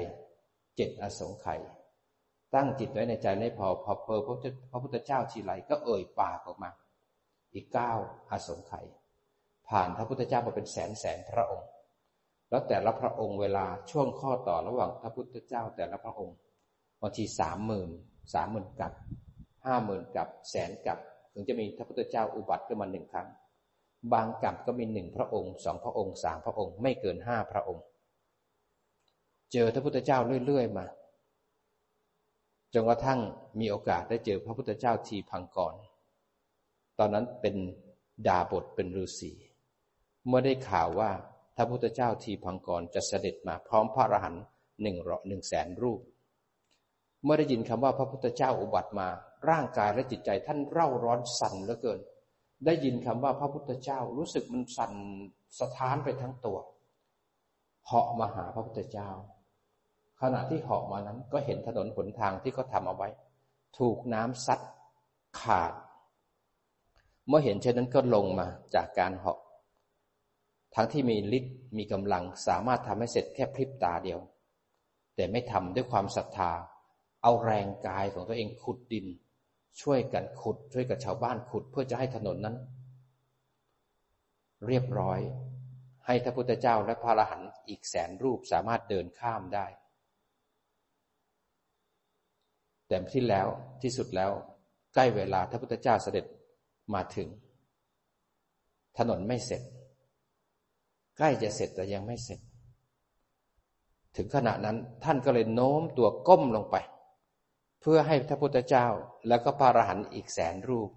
เจ็ดอสงไขยตั้งจิตไว้ในใจไม่พอพอเพอพระพุทธเจ้าทีไรก็เอ่ยปากออกมา อีกเก้าอสงไขย ผ่านพระพุทธเจ้ามาเป็นแสนแสนพระองค์ แล้วแต่ละพระองค์เวลาช่วงข้อต่อระหว่างพระพุทธเจ้าแต่ละพระองค์บางทีสามหมื่นสามหมื่นกับห้าหมื่นกับแสนกับถึงจะมีพระพุทธเจ้าอุบัติขึ้นมาหนึ่งครั้ง บางกับก็มีหนึ่งพระองค์สองพระองค์สามพระองค์ไม่เกินห้าพระองค์ เจอพระพุทธเจ้าเรื่อยๆมาจนกระทั่งมีโอกาสได้เจอพระพุทธเจ้าทีพังกร ตอนนั้นเป็นดาบทเป็นฤาษี เมื่อได้ข่าวว่าพระพุทธเจ้าทีพังกรจะเสด็จมาพร้อมพระอรหันต์หนึ่งร้อหนึ่งแสนรูป เมื่อได้ยินคำว่าพระพุทธเจ้าอุบัติมา ร่างกายและจิตใจท่านเร่าร้อนสั่นเหลือเกิน ได้ยินคำว่าพระพุทธเจ้ารู้สึกมันสั่นสะท้านไปทั้งตัวเหาะมาหาพระพุทธเจ้า ขณะที่เหาะมานั้นก็เห็นถนนหนทางที่เขาทาเอาไว้ ถูกน้ำซัดขาด เมื่อเห็นเช่นนั้นก็ลงมาจากการเหาะ ทั้งที่มีฤทธิ์มีกำลังสามารถทำให้เสร็จแค่พริบตาเดียว แต่ไม่ทำด้วยความศรัทธา เอาแรงกายของตัวเองขุดดิน ช่วยกันขุด ช่วยกับชาวบ้านขุดเพื่อจะให้ถนนนั้น เรียบร้อย ให้พระพุทธเจ้าและพระอรหันต์อีกแสนรูปสามารถเดินข้ามได้ แต่ที่แล้วที่สุดแล้ว ใกล้เวลาพระพุทธเจ้าเสด็จมาถึง ถนนไม่เสร็จ ใกล้จะเสร็จแต่ยังไม่เสร็จ ถึงขณะนั้นท่านก็เลยโน้มตัวก้มลงไป เพื่อให้พระพุทธเจ้าแล้วก็พระอรหันต์อีกแสนรูป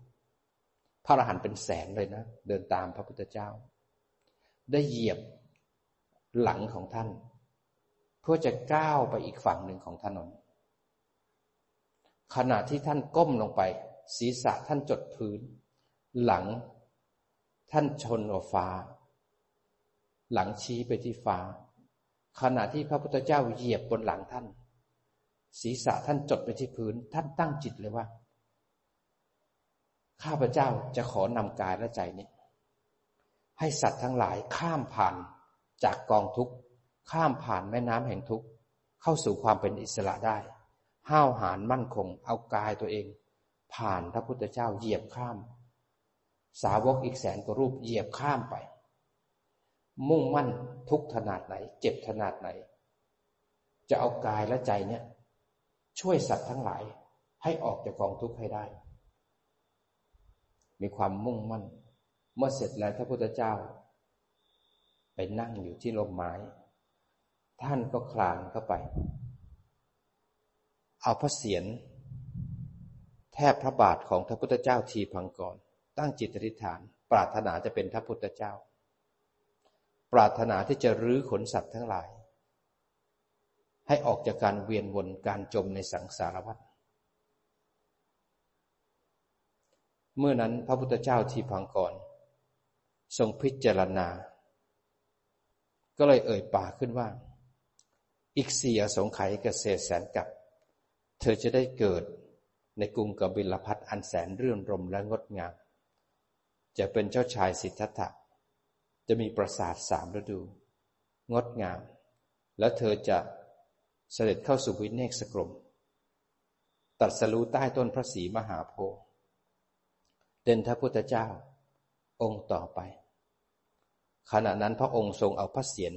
พระอรหันต์เป็นแสนเลยนะ เดินตามพระพุทธเจ้า ได้เหยียบหลังของท่าน เพื่อจะก้าวไปอีกฝั่งหนึ่งของถนน ขณะที่ท่านก้มลงไป ศีรษะท่านจดพื้น หลังท่านชนกับฟ้า หลังชี้ไปที่ฟ้า ขณะที่พระพุทธเจ้าเหยียบบนหลังท่าน ศีรษะท่านจดไปที่พื้น ท่านตั้งจิตเลยว่า ข้าพเจ้าจะขอนำกายและใจนี้ ให้สัตว์ทั้งหลายข้ามผ่านจากกองทุกข์ ข้ามผ่านแม่น้ำแห่งทุกข์ เข้าสู่ความเป็นอิสระได้ ห้าวหาญมั่นคง เอากายตัวเอง ผ่านพระพุทธเจ้าเหยียบข้าม สาวกอีกแสนกว่ารูปเหยียบข้ามไป มุ่งมั่นทุกขนาดไหน เจ็บขนาดไหน จะเอากายและใจเนี่ย ช่วยสัตว์ทั้งหลายให้ออกจากกองทุกข์ให้ได้ มีความมุ่งมั่น เมื่อเสร็จแล้วพระพุทธเจ้า ไปนั่งอยู่ที่ลมไม้ ท่านก็คลานเข้าไป เอาพระเศียรแทบพระบาทของพระพุทธเจ้าทีพังก่อน ตั้งจิตอธิษฐาน ปรารถนาจะเป็นพระพุทธเจ้า ปรารถนาที่จะรื้อขนสัตว์ทั้งหลาย ให้ออกจากการเวียนวนการจมในสังสารวัฏเมื่อนั้นพระพุทธเจ้าที่พังก่อนทรงพิจารณา ก็เลยเอ่ยปากขึ้นว่า อีกสี่อสงไขยเกษตรแสนกับ เธอจะได้เกิดในกรุงกบิลพัทอันแสนเรื่อนรมและงดงาม จะเป็นเจ้าชายสิทธัตถะ จะมีปราสาทสามฤดู งดงาม แล้วเธอจะเสด็จเข้าสู่วิเนกสกรมตัดสรู้ใต้ต้นพระศรีมหาโพธิ์เด่นทพุทธเจ้า องค์ต่อไป ขณะนั้นพระองค์ทรงเอาพระเศียร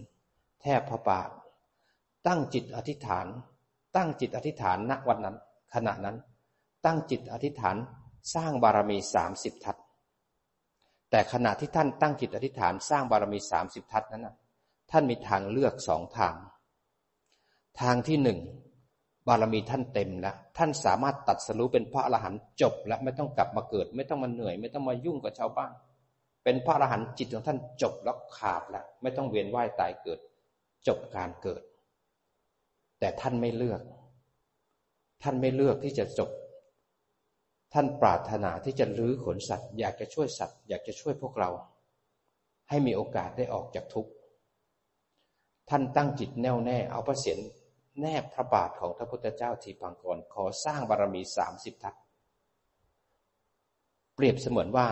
แทบพระบาทตั้งจิตอธิษฐาน ตั้งจิตอธิษฐานณวันนั้น ขณะนั้น ตั้งจิตอธิษฐานสร้างบารมีสามสิบทัศ แต่ขณะที่ท่านตั้งจิตอธิษฐานสร้างบารมีสามสิบทัศนั้นนะท่านมีทางเลือกสองทาง ทางที่หนึ่งบารมีท่านเต็มแล้วท่านสามารถตัดสรู้เป็นพระอรหันต์จบและไม่ต้องกลับมาเกิด ไม่ต้องมาเหนื่อย ไม่ต้องมายุ่งกับชาวบ้าน เป็นพระอรหันต์จิตของท่านจบแล้วขาดแล้วไม่ต้องเวียนว่ายตายเกิด จบการเกิด แต่ท่านไม่เลือก ท่านไม่เลือกที่จะจบ ท่านปรารถนาที่จะรื้อขนสัตว์ อยากจะช่วยสัตว์ อยากจะช่วยพวกเรา ให้มีโอกาสได้ออกจากทุกข์ ท่านตั้งจิตแน่วแน่ เอาพระเศียรแนบพระบาทของพระพุทธเจ้าทีพังกรขอสร้างบารมีสามสิบทัศเปรียบเสมือนว่า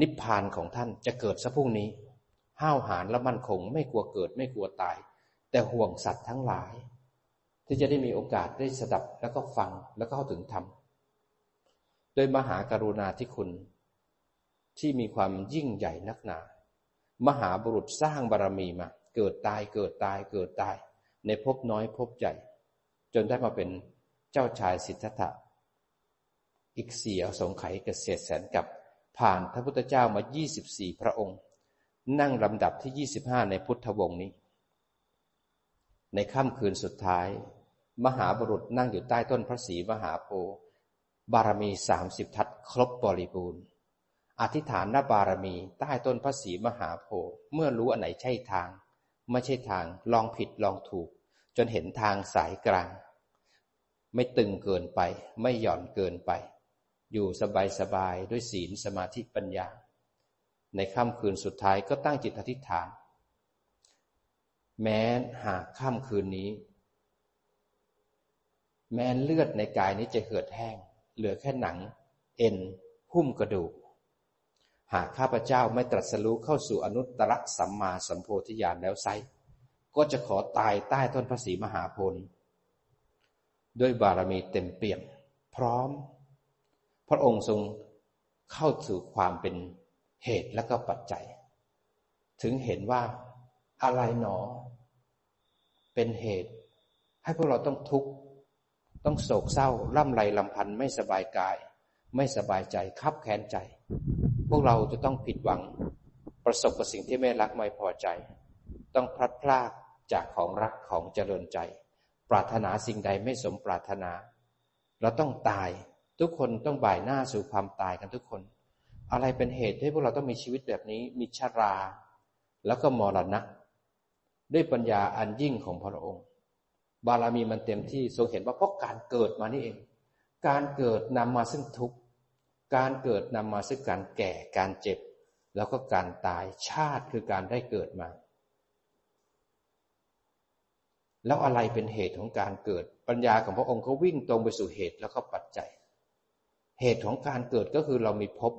นิพพานของท่านจะเกิดสักพรุ่งนี้ ห้าวหาญและมั่นคง ไม่กลัวเกิดไม่กลัวตาย แต่ห่วงสัตว์ทั้งหลาย ที่จะได้มีโอกาสได้สดับแล้วก็ฟังแล้วก็เข้าถึงธรรม โดยมหากรุณาธิคุณ ที่มีความยิ่งใหญ่นักหนา มหาบุรุษสร้างบารรมีมา เกิดตายเกิดตายเกิดตาย ในภพน้อยภพใหญ่ จนได้มาเป็นเจ้าชายสิทธัตถะอีกสี่อสงไขยเกษตรแสนกับผ่านพระพุทธเจ้ามา 24 พระองค์ นั่งลำดับที่ 25 ในพุทธวงศ์นี้ ในค่ำคืนสุดท้าย มหาบุรุษนั่งอยู่ใต้ต้นพระศรีมหาโพธิ์ บารมีสามสิบทัศครบบริบูรณ์ อธิษฐานนบารมีใต้ต้นพระศรีมหาโพธิ์เมื่อรู้อันไหนใช่ทาง ไม่ใช่ทางลองผิดลองถูก จนเห็นทางสายกลาง ไม่ตึงเกินไป ไม่หย่อนเกินไป อยู่สบายสบายด้วยศีลสมาธิปัญญา ในค่ำคืนสุดท้ายก็ตั้งจิตอธิษฐาน แม้หากค่ำคืนนี้ แม้เลือดในกายนี้จะเหือดแห้ง เหลือแค่หนัง เอ็นหุ้มกระดูก หากข้าพเจ้าไม่ตรัสรู้เข้าสู่อนุตตรสัมมาสัมโพธิญาณแล้วไซก็จะขอตายใต้ต้นพระศรีมหาโพธิ์ด้วยบารมีเต็มเปี่ยม พร้อม พระองค์ทรงเข้าสู่ความเป็นเหตุและก็ปัจจัย ถึงเห็นว่าอะไรหนอ เป็นเหตุ ให้พวกเราต้องทุกข์ ต้องโศกเศร้าล่ำไรลำพันธ์ไม่สบายกาย ไม่สบายใจคับแค้นใจ พวกเราจะต้องผิดหวัง ประสบกับสิ่งที่ไม่รักไม่พอใจ ต้องพลัดพรากจากของรักของเจริญใจ ปรารถนาสิ่งใดไม่สมปรารถนา เราต้องตายทุกคนต้องบ่ายหน้าสู่ความตายกันทุกคน อะไรเป็นเหตุให้พวกเราต้องมีชีวิตแบบนี้ มีชารา แล้วก็มรณะ ด้วยปัญญาอันยิ่งของพระองค์ บารมีมันเต็มที่ทรงเห็นว่าเพราะการเกิดมานี่เอง การเกิดนำมาซึ่งทุกข์การเกิดนำมาซึ่งการแก่การเจ็บ แล้วก็การตายชาติคือการได้เกิดมา แล้วอะไรเป็นเหตุของการเกิด ปัญญาของพระองค์ก็วิ่งตรงไปสู่เหตุแล้วก็ปัจจัย เหตุของการเกิดก็คือเรามีภพ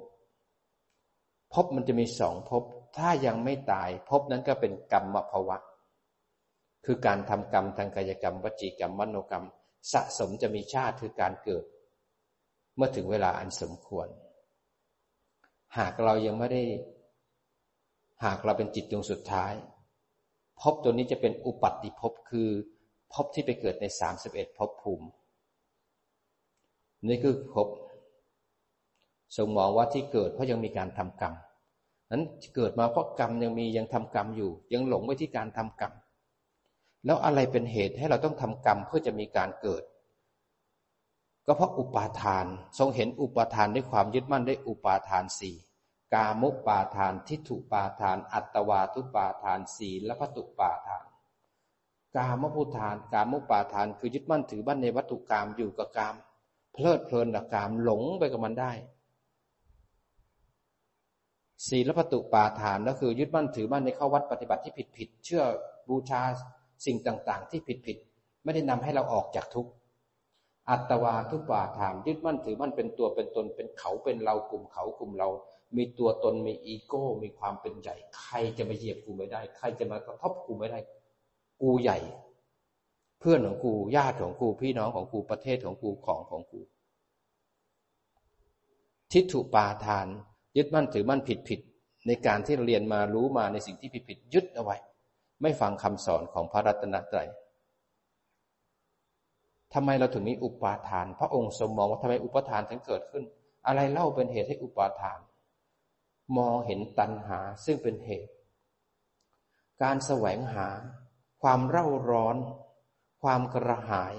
ภพมันจะมีสองภพถ้ายังไม่ตายภพนั้นก็เป็นกรรมภวะ คือการทำกรรมทางกายกรรม วจีกรรมมโนกรรม สะสมจะมีชาติคือการเกิด เมื่อถึงเวลาอันสมควร หากเรายังไม่ได้ หากเราเป็นจิตดวงสุดท้ายภพตัวนี้จะเป็นอุปัติภพคือภพที่ไปเกิดในสามสิบเอ็ดภพภูมิ นี่คือภพทรงมองว่าที่เกิดเพราะยังมีการทำกรรมนั้นเกิดมาเพราะกรรมยังมียังทำกรรมอยู่ ยังหลงไว้ที่การทำกรรม แล้วอะไรเป็นเหตุให้เราต้องทำกรรมเพื่อจะมีการเกิด ก็เพราะอุปาทานทรงเห็นอุปาทานด้วยความยึดมั่นด้วยอุปาทานสี่กามุปาทานทิฏฐุปาทาน อัตวาทุปาทานสีและพัตุปาทาน กามพุทาน กามุปาทานคือยึดมั่นถือบ้านในวัตถุกรรมอยู่กับกรรมเพลิดเพลินกับกรรมหลงไปกับมันได้ศีลปตุปาทานก็คือยึดมั่นถือมั่นในข้อวัดปฏิบัติที่ผิดผิดเชื่อบูชา สิ่งต่างๆ ที่ผิดผิดไม่ได้นำให้เราออกจากทุกข์อัตวาทุปาทานยึดมั่นถือมั่นเป็นตัวเป็นตนเป็นเขาเป็นเรากลุ่มเขากลุ่มเรา มีตัวตนมีอีโก้ มีความเป็นใหญ่ ใครจะมาเหยียบกูไม่ได้ ใครจะมากระทบกูไม่ได้ กูใหญ่ เพื่อนของกูญาติของกูพี่น้องของกูประเทศของกูของของกู ทิฏฐุปาทาน ยึดมั่นถือมั่นผิดผิดในการที่เรียนมารู้มาในสิ่งที่ผิดผิดยึดเอาไว้ ไม่ฟังคำสอนของพระรัตนตรัยทำไมเราถึงมีอุปาทาน พระองค์ทรงมองว่าทำไมอุปาทานถึงเกิดขึ้น อะไรเล่าเป็นเหตุให้อุปาทาน มองเห็นตัณหาซึ่งเป็นเหตุ การแสวงหา ความเร่าร้อน ความกระหาย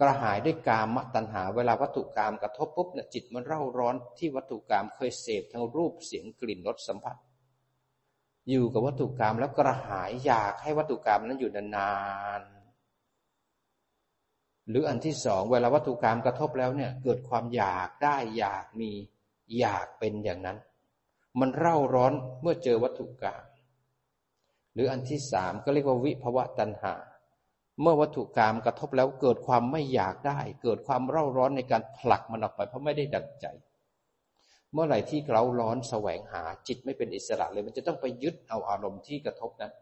กระหายด้วยกามตัณหา เวลาวัตถุกรรมกระทบปุ๊บเนี่ยจิตมันเร่าร้อนที่วัตถุกรรมเคยเสพทั้งรูปเสียงกลิ่นรสสัมผัส อยู่กับวัตถุกรรมแล้วกระหายอยากให้วัตถุกรรมนั้นอยู่นานๆหรืออันที่สองเวลาวัตถุกรรมกระทบแล้วเนี่ย เกิดความอยากได้อยากมีอยากเป็นอย่างนั้น มันเร่าร้อนเมื่อเจอวัตถุกรรมหรืออันที่สามก็เรียกว่าวิภวะตัณหา เมื่อวัตถุกรรมกระทบแล้วเกิดความไม่อยากได้ เกิดความเร่าร้อนในการผลักมันออกไปเพราะไม่ได้ดังใจ เมื่อไหร่ที่เราร้อนแสวงหาจิตไม่เป็นอิสระเลย มันจะต้องไปยึดเอาอารมณ์ที่กระทบนั้น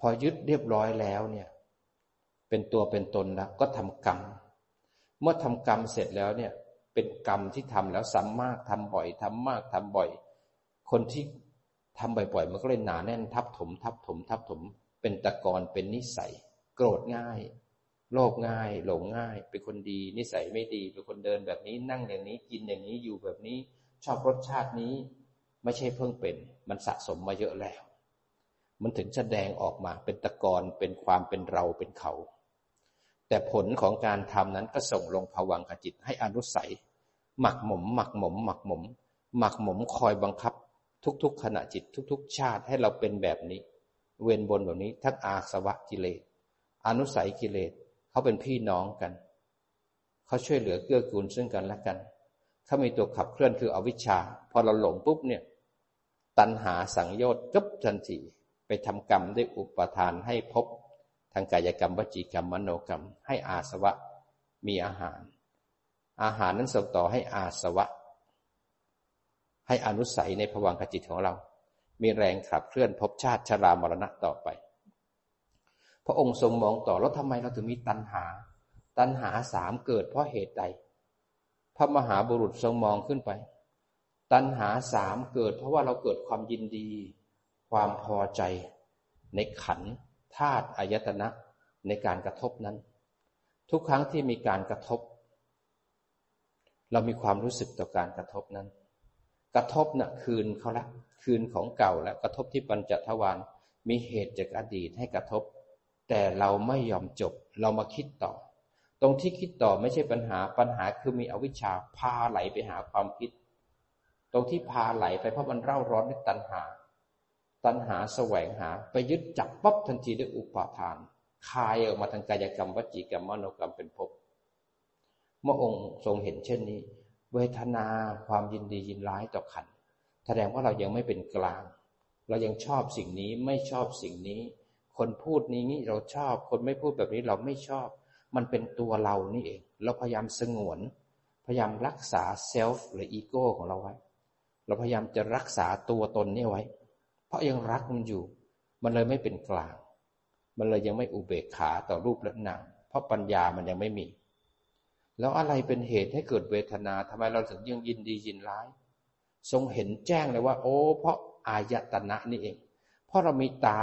พอยึดเรียบร้อยแล้วเนี่ย เป็นตัวเป็นตนแล้วก็ทำกรรม เมื่อทำกรรมเสร็จแล้วเนี่ย เป็นกรรมที่ทำแล้วซ้ำมากทำบ่อยทำมากทำบ่อย คนที่ทำบ่อยๆมันก็เลยหนาแน่นทับถม ทับถม ทับถม เป็นตะกอนเป็นนิสัย โกรธง่าย โลภง่าย หลงง่าย เป็นคนดี นิสัยไม่ดี เป็นคนเดินแบบนี้นั่งอย่างนี้กินอย่างนี้อยู่แบบนี้ ชอบรสชาตินี้ ไม่ใช่เพิ่งเป็น มันสะสมมาเยอะแล้ว มันถึงแสดงออกมาเป็นตะกอนเป็นความเป็นเราเป็นเขา แต่ผลของการทำนั้นก็ส่งลงภวังขจิตให้อนุสัย หมักหมม หมักหมม หมักหมม หมักหมมคอยบังคับ ทุกๆ ขณะจิต ทุก ๆ ชาติให้เราเป็นแบบนี้ เวียนบนแบบนี้ทั้งอาสวะกิเลสอนุสัยกิเลส เขาเป็นพี่น้องกัน เขาช่วยเหลือเกื้อกูลซึ่งกันและกัน เขามีตัวขับเคลื่อนคืออวิชชา พอเราหลงปุ๊บเนี่ย ตัณหาสังโยชน์กึบทันทีไปทำกรรมได้อุปทานให้พบทางกายกรรมวจีกรรมมโนกรรม ให้อาสวะมีอาหาร อาหารนั้นส่งต่อให้อาสวะ ให้อนุสัยในภวังคจิตของเรา มีแรงขับเคลื่อนพบชาติชรามรณะต่อไป พระองค์ทรงมองต่อแล้วทำไมเราถึงมีตัณหา ตัณหาสามเกิดเพราะเหตุใด พระมหาบุรุษทรงมองขึ้นไป ตัณหาสามเกิด เพราะว่าเราเกิดความยินดี ความพอใจ ในขันธาตุอายตนะในการกระทบนั้น ทุกครั้งที่มีการกระทบ เรามีความรู้สึกต่อการกระทบนั้น กระทบนะ่ะคืนเขาละคืนของเก่าและกระทบที่ปัญจทวารมีเหตุจากอดีตให้กระทบ แต่เราไม่ยอมจบ เรามาคิดต่อ ตรงที่คิดต่อไม่ใช่ปัญหา ปัญหาคือมีอวิชชาพาไหลไปหาความคิด ตรงที่พาไหลไปเพราะมันเร่าร้อนด้วยตัณหา ตัณหาแสวงหา ไปยึดจับปั๊บทันทีด้วยอุปาทาน คายออกมาทางกายกรรมวจีกรรมมโนกรรมเป็นภพเมื่อองค์ทรงเห็นเช่นนี้ เวทนาความยินดียินร้ายต่อขันแสดงว่าเรายังไม่เป็นกลาง เรายังชอบสิ่งนี้ไม่ชอบสิ่งนี้ คนพูดนี้นี่เราชอบ คนไม่พูดแบบนี้เราไม่ชอบ มันเป็นตัวเรานี่เอง เราพยายามสงวน พยายามรักษาเซลฟ์หรืออีโก้ของเราไว้ เราพยายามจะรักษาตัวตนนี่ไว้ เพราะยังรักมันอยู่ มันเลยไม่เป็นกลาง มันเลยยังไม่อุเบกขาต่อรูปและนามเพราะปัญญามันยังไม่มี แล้วอะไรเป็นเหตุให้เกิดเวทนาทำไมเราถึงยังยินดียินร้าย ทรงเห็นแจ้งเลยว่า โอ้ เพราะอายตนะนี่เอง เพราะเรามีตา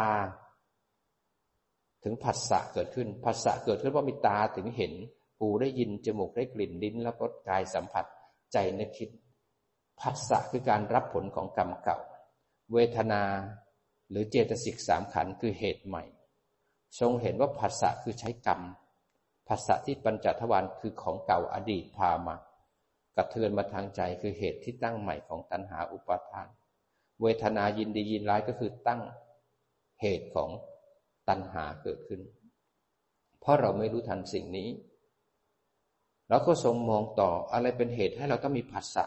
ถึงผัสสะเกิดขึ้นผัสสะเกิดขึ้นเพราะมีตาถึงเห็น หูได้ยิน จมูกได้กลิ่น ลิ้นแล้วก็กายสัมผัส ใจนึกคิด ผัสสะคือการรับผลของกรรมเก่า เวทนาหรือเจตสิกสามขันคือเหตุใหม่ ทรงเห็นว่าผัสสะคือใช้กรรมผัสสะที่ปัญจทวารคือของเก่าอดีตพามากระเทือนมาทางใจคือเหตุที่ตั้งใหม่ของตัณหาอุปาทาน เวทนายินดียินร้ายก็คือตั้งเหตุของ ตัณหาเกิดขึ้น เพราะเราไม่รู้ทันสิ่งนี้ เราก็ทรงมองต่ออะไรเป็นเหตุให้เราต้องมีผัสสะ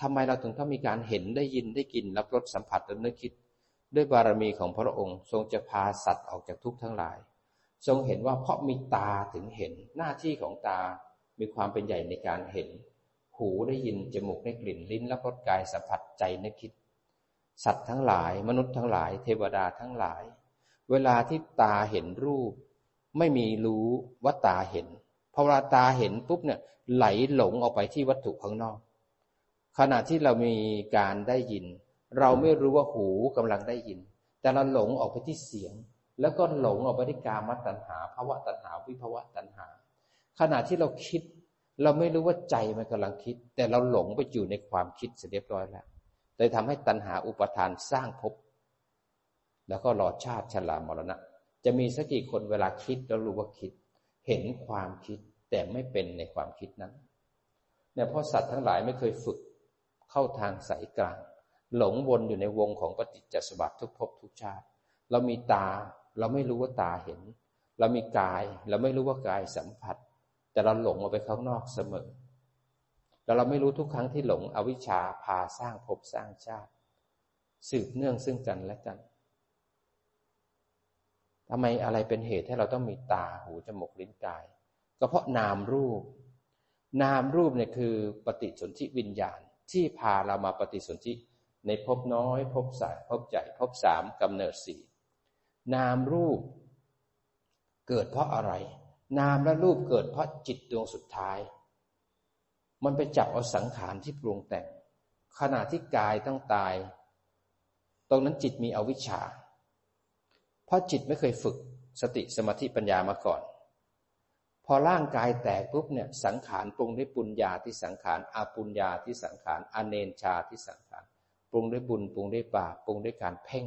ทำไมเราถึงต้องมีการเห็นได้ยินได้กินรับรสสัมผัสและนึกคิด ด้วยบารมีของพระองค์ ทรงจะพาสัตว์ออกจากทุกข์ทั้งหลาย ทรงเห็นว่าเพราะมีตาถึงเห็นหน้าที่ของตามีความเป็นใหญ่ในการเห็น หูได้ยินจมูกได้กลิ่นลิ้นรับรสกายสัมผัสใจนึกคิด สัตว์ทั้งหลาย มนุษย์ทั้งหลาย เทวดาทั้งหลาย เวลาที่ตาเห็นรูป ไม่มีรู้ว่าตาเห็นพอเวลาตาเห็นปุ๊บเนี่ย ไหลหลงออกไปที่วัตถุข้างนอก ขณะที่เรามีการได้ยิน เราไม่รู้ว่าหูกำลังได้ยิน แต่เราหลงออกไปที่เสียง แล้วก็หลงออกไปที่กามตัณหาภาวะตัณหาวิภาวะตัณหา ขณะที่เราคิด เราไม่รู้ว่าใจมันกำลังคิด แต่เราหลงไปอยู่ในความคิดเสร็จเรียบร้อยแล้วเลยทำให้ตัณหาอุปทานสร้างภพ แล้วก็รอชาติชรามรณะ จะมีสักกี่คนเวลาคิดแล้วรู้ว่าคิด เห็นความคิดแต่ไม่เป็นในความคิดนั้นเนี่ยเพราะสัตว์ทั้งหลายไม่เคยฝึกเข้าทางสายกลาง หลงวนอยู่ในวงของปฏิจจสมบัติทุกภพทุกชาติ เรามีตา เราไม่รู้ว่าตาเห็น เรามีกาย เราไม่รู้ว่ากายสัมผัส แต่เราหลงออกไปข้างนอกเสมอแล้วเราไม่รู้ทุกครั้งที่หลงอวิชชาพาสร้างภพสร้างชาติ สืบเนื่องซึ่งกันและกัน ทำไมอะไรเป็นเหตุให้เราต้องมีตาหูจมูกลิ้นกาย ก็เพราะนามรูป นามรูปเนี่ยคือปฏิสนธิวิญญาณ ที่พาเรามาปฏิสนธิในภพน้อยภพสายภพใหญ่ภพสามกำเนิดสี่นามรูป เกิดเพราะอะไร นามและรูปเกิดเพราะจิตดวงสุดท้าย มันไปจับเอาสังขารที่ปรุงแต่ง ขณะที่กายต้องตาย ตรงนั้นจิตมีอวิชชา เพราะจิตไม่เคยฝึกสติสมาธิปัญญามาก่อน พอร่างกายแตกปุ๊บเนี่ยสังขารปรุงด้วยปุญญาที่สังขารอาปุญญาที่สังขารอเนนชาที่สังขารปรุงด้วยบุญปรุงด้วยบาปปรุงด้วยการเพ่ง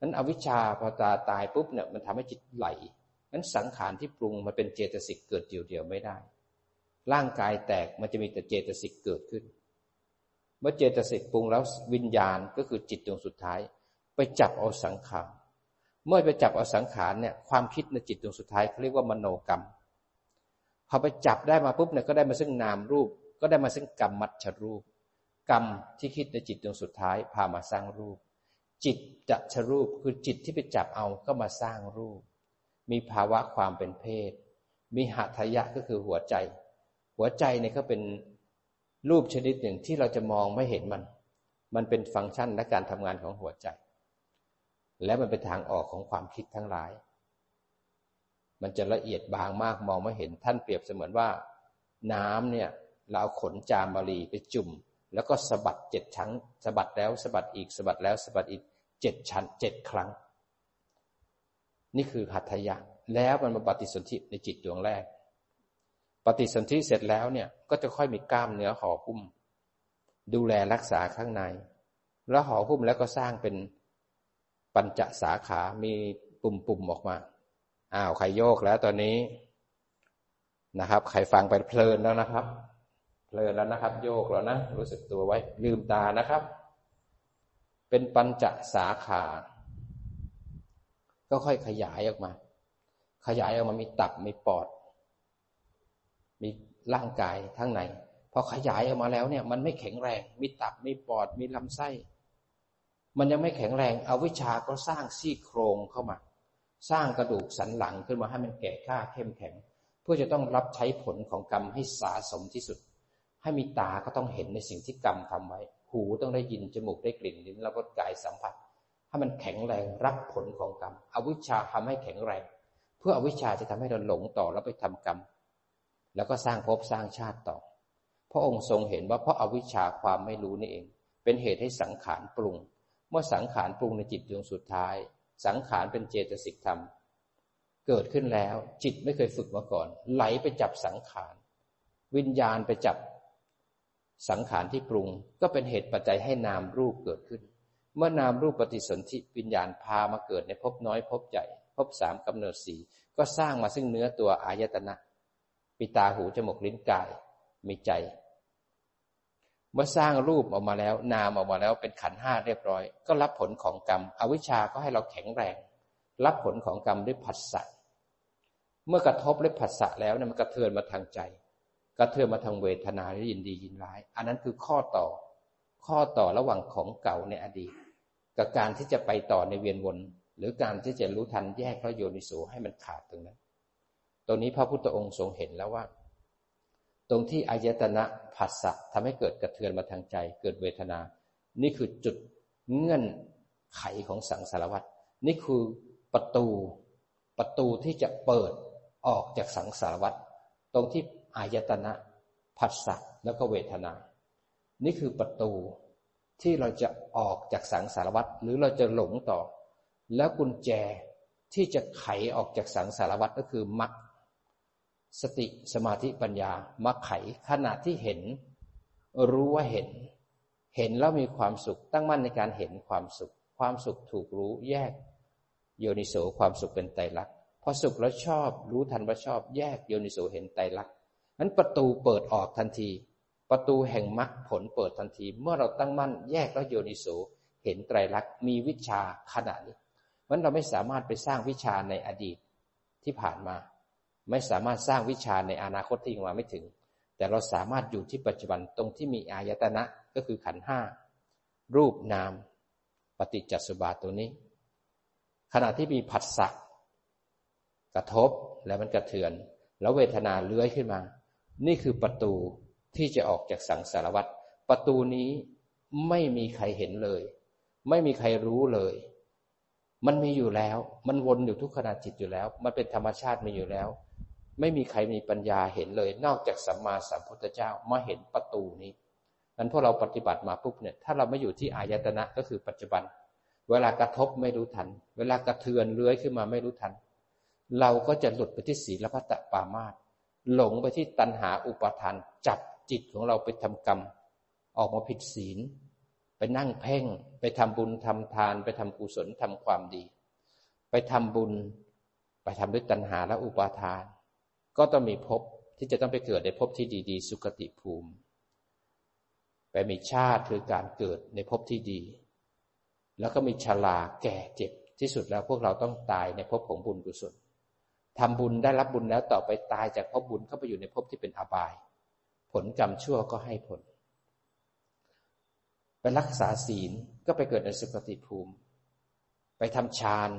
นั้นอวิชชาพอตาตายปุ๊บเนี่ยมันทำให้จิตไหลนั้นสังขารที่ปรุงมันเป็นเจตสิกเกิดเดียวๆไม่ได้ ร่างกายแตกมันจะมีแต่เจตสิกเกิดขึ้น เมื่อเจตสิกปรุงแล้ววิญญาณก็คือจิตดวงสุดท้าย ไปจับเอาสังขาร เมื่อไปจับเอาสังขารเนี่ยความคิดในจิตดวงสุดท้ายเขาเรียกว่ามโนกรรม พอไปจับได้มาปุ๊บเนี่ยก็ได้มาซึ่งนามรูป ก็ได้มาซึ่งกรรมมัชรูป กรรมที่คิดในจิตดวงสุดท้ายพามาสร้างรูป จิตจะชรูปคือจิตที่ไปจับเอาก็มาสร้างรูป มีภาวะความเป็นเพศ มีหัตถยะก็คือหัวใจ หัวใจเนี่ยก็เป็นรูปชนิดหนึ่งที่เราจะมองไม่เห็นมัน มันเป็นฟังก์ชันและการทำงานของหัวใจ และมันเป็นทางออกของความคิดทั้งหลาย มันจะละเอียดบางมากมองไม่เห็นท่านเปรียบเสมือนว่า น้ำเนี่ยเราเอาขนจามบารีไปจุ่ม แล้วก็สะบัดเจ็ดชั้นสะบัดแล้วสะบัดอีกสะบัดแล้วสะบัดอีกเจ็ดชั้นเจ็ดครั้ง นี่คือหัตถยะแล้วมันมาปฏิสนธิในจิตดวงแรก ปฏิสนธิเสร็จแล้วเนี่ยก็จะค่อยมีกล้ามเนื้อห่อหุ้ม ดูแลรักษาข้างใน แล้วห่อหุ้มแล้วก็สร้างเป็น ปัญจสาขา มีปุ่มๆออกมา อ้าว ใครโยกแล้วตอนนี้นะครับ ใครฟังไปเพลินแล้วนะครับ เพลินแล้วนะครับ โยกแล้วนะ รู้สึกตัวไว้ ลืมตานะครับ เป็นปัญจสาขา ก็ค่อยขยายออกมา ขยายออกมามีตับ มีปอด มีร่างกายทั้งในพอขยายออกมาแล้วเนี่ย มันไม่แข็งแรง มีตับ มีปอด มีลำไส้ มันยังไม่แข็งแรงเอาวิชาก็สร้างซี่โครงเข้ามา สร้างกระดูกสันหลังขึ้นมาให้มันแก่กล้าเข้มแข็ง เพื่อจะต้องรับใช้ผลของกรรมให้สาสมที่สุด ให้มีตาก็ต้องเห็นในสิ่งที่กรรมทำไว้ หูต้องได้ยินจมูกได้กลิ่นลิ้นรับรสกายสัมผัสให้มันแข็งแรงรับผลของกรรมอวิชาทำให้แข็งแรง เพื่ออวิชาจะทำให้เราหลงต่อแล้วไปทำกรรม แล้วก็สร้างภพสร้างชาติต่อ พระองค์ทรงเห็นว่าเพราะอาวิชชาความไม่รู้นี่เอง เป็นเหตุให้สังขารปรุง มื่อสังขารปรุงในจิตดวงสุดท้าย สังขารเป็นเจตสิกธรรม เกิดขึ้นแล้วจิตไม่เคยฝึกมาก่อน ไหลไปจับสังขาร วิญญาณไปจับสังขารที่ปรุงก็เป็นเหตุปัจจัยให้นามรูปเกิดขึ้น เมื่อนามรูปปฏิสนธิวิญญาณพามาเกิดในภพน้อยภพใหญ่ภพสามกำเนิดสีก็สร้างมาซึ่งเนื้อตัวอายตนะ ปิตาหูจมูกลิ้นกาย มีใจ เมื่อสร้างรูปออกมาแล้ว นามออกมาแล้วเป็นขันห้าเรียบร้อย ก็รับผลของกรรม อวิชชาก็ให้เราแข็งแรง รับผลของกรรมด้วยผัสสะเมื่อกระทบด้วยผัสสะแล้วเนี่ยมันกระเทือนมาทางใจ กระเทือนมาทางเวทนาและยินดียินร้าย อันนั้นคือข้อต่อ ข้อต่อระหว่างของเก่าในอดีต กับการที่จะไปต่อในเวียนวน หรือการที่จะรู้ทันแยกพระโยนิโสให้มันขาดตรงนั้นตรงนี้พระพุทธองค์ทรงเห็นแล้วว่า ตรงที่อายตนะผัสสะทำให้เกิดกระเทือนมาทางใจ เกิดเวทนา นี่คือจุดเงื่อนไขของสังสารวัตนี่คือประตูประตูที่จะเปิดออกจากสังสารวัตตรงที่อายตนะผัสสะแล้วก็เวทนา นี่คือประตูที่เราจะออกจากสังสารวัตหรือเราจะหลงต่อ แล้วกุญแจที่จะไขออกจากสังสารวัตก็คือมรรค สติสมาธิปัญญามรรคไขขณะที่เห็น รู้ว่าเห็น เห็นแล้วมีความสุข ตั้งมั่นในการเห็นความสุข ความสุขถูกรู้แยก โยนิโสความสุขเป็นไตรลักษณ์พอสุขแล้วชอบ รู้ทันว่าชอบ แยกโยนิโสเห็นไตรลักษณ์นั้นประตูเปิดออกทันที ประตูแห่งมรรคผลเปิดทันที เมื่อเราตั้งมั่น แยกแล้วโยนิโสเห็นไตรลักษณ์มีวิชาขนาดนี้มันเราไม่สามารถไปสร้างวิชาในอดีตที่ผ่านมา ไม่สามารถสร้างวิชาในอนาคตที่ยังมาไม่ถึง แต่เราสามารถอยู่ที่ปัจจุบันตรงที่มีอายตนะก็คือขันห้ารูปนาม ปฏิจจสุบาตัวนี้ ขณะที่มีผัสสะกระทบแล้วมันกระเทือน แล้วเวทนาเลื้อยขึ้นมา นี่คือประตูที่จะออกจากสังสารวัฏประตูนี้ไม่มีใครเห็นเลย ไม่มีใครรู้เลย มันมีอยู่แล้ว มันวนอยู่ทุกขณะจิตอยู่แล้ว มันเป็นธรรมชาติมีอยู่แล้ว ไม่มีใครมีปัญญาเห็นเลย นอกจากสัมมาสัมพุทธเจ้ามาเห็นประตูนี้นั้นพวกเราปฏิบัติมาปุ๊บเนี่ยถ้าเราไม่อยู่ที่อายตนะก็คือปัจจุบัน เวลากระทบไม่รู้ทัน เวลากระเทือนเลื้อยขึ้นมาไม่รู้ทัน เราก็จะหลุดไปที่ศีลพัตตปามาตหลงไปที่ตัณหาอุปาทาน จับจิตของเราไปทำกรรม ออกมาผิดศีล ไปนั่งเพ่ง ไปทำบุญทำทาน ไปทำกุศลทำความดี ไปทำบุญ ไปทำด้วยตัณหาและอุปาทาน ก็ต้องมีภพที่จะต้องไปเกิดในภพที่ดี ๆ สุคติภูมิ ไปมีชาติคือการเกิดในภพที่ดี แล้วก็มีชราแก่เจ็บที่สุดแล้วพวกเราต้องตายในภพของบุญกุศลทำบุญได้รับบุญแล้วต่อไปตายจากภพบุญเข้าไปอยู่ในภพที่เป็นอบาย ผลกรรมชั่วก็ให้ผล ไปรักษาศีลก็ไปเกิดในสุคติภูมิ ไปทำฌาน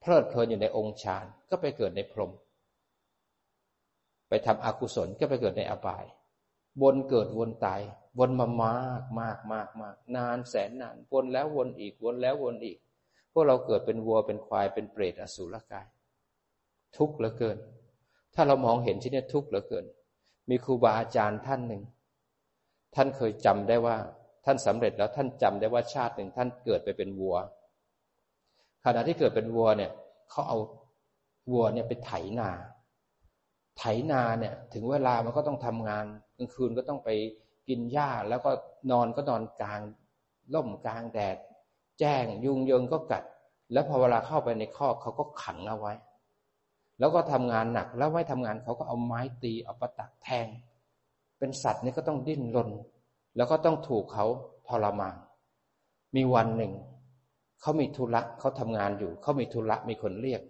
เพลิดเพลินอยู่ในองค์ฌานก็ไปเกิดในพรหม ไปทำอกุศลก็ไปเกิดในอบาย วนเกิดวนตาย วนมามากมากมากมากนานแสนนาน วนแล้ววนอีก วนแล้ววนอีก พวกเราเกิดเป็นวัวเป็นควายเป็นเปรตอสุรกาย ทุกข์เหลือเกิน ถ้าเรามองเห็นที่นี่ทุกข์เหลือเกิน มีครูบาอาจารย์ท่านหนึ่ง ท่านเคยจำได้ว่า ท่านสำเร็จแล้วท่านจำได้ว่าชาติหนึ่งท่านเกิดไปเป็นวัว ขณะที่เกิดเป็นวัวเนี่ยเขาเอาวัวเนี่ยไปไถนา ไถนาเนี่ยถึงเวลามันก็ต้องทำงานกลางคืนก็ต้องไปกินหญ้าแล้วก็นอนก็นอนกลางล่มกลางแดด แจ้งยุงยงก็กัด แล้วพอเวลาเข้าไปในคอกเขาก็ขังเอาไว้ แล้วก็ทำงานหนักแล้วไม่ทำงานเขาก็เอาไม้ตีเอาประตักแทง เป็นสัตว์นี่ก็ต้องดิ้นรน แล้วก็ต้องถูกเขาทรมานมีวันหนึ่ง เขามีธุระเขาทำงานอยู่ เขามีธุระมีคนเรียก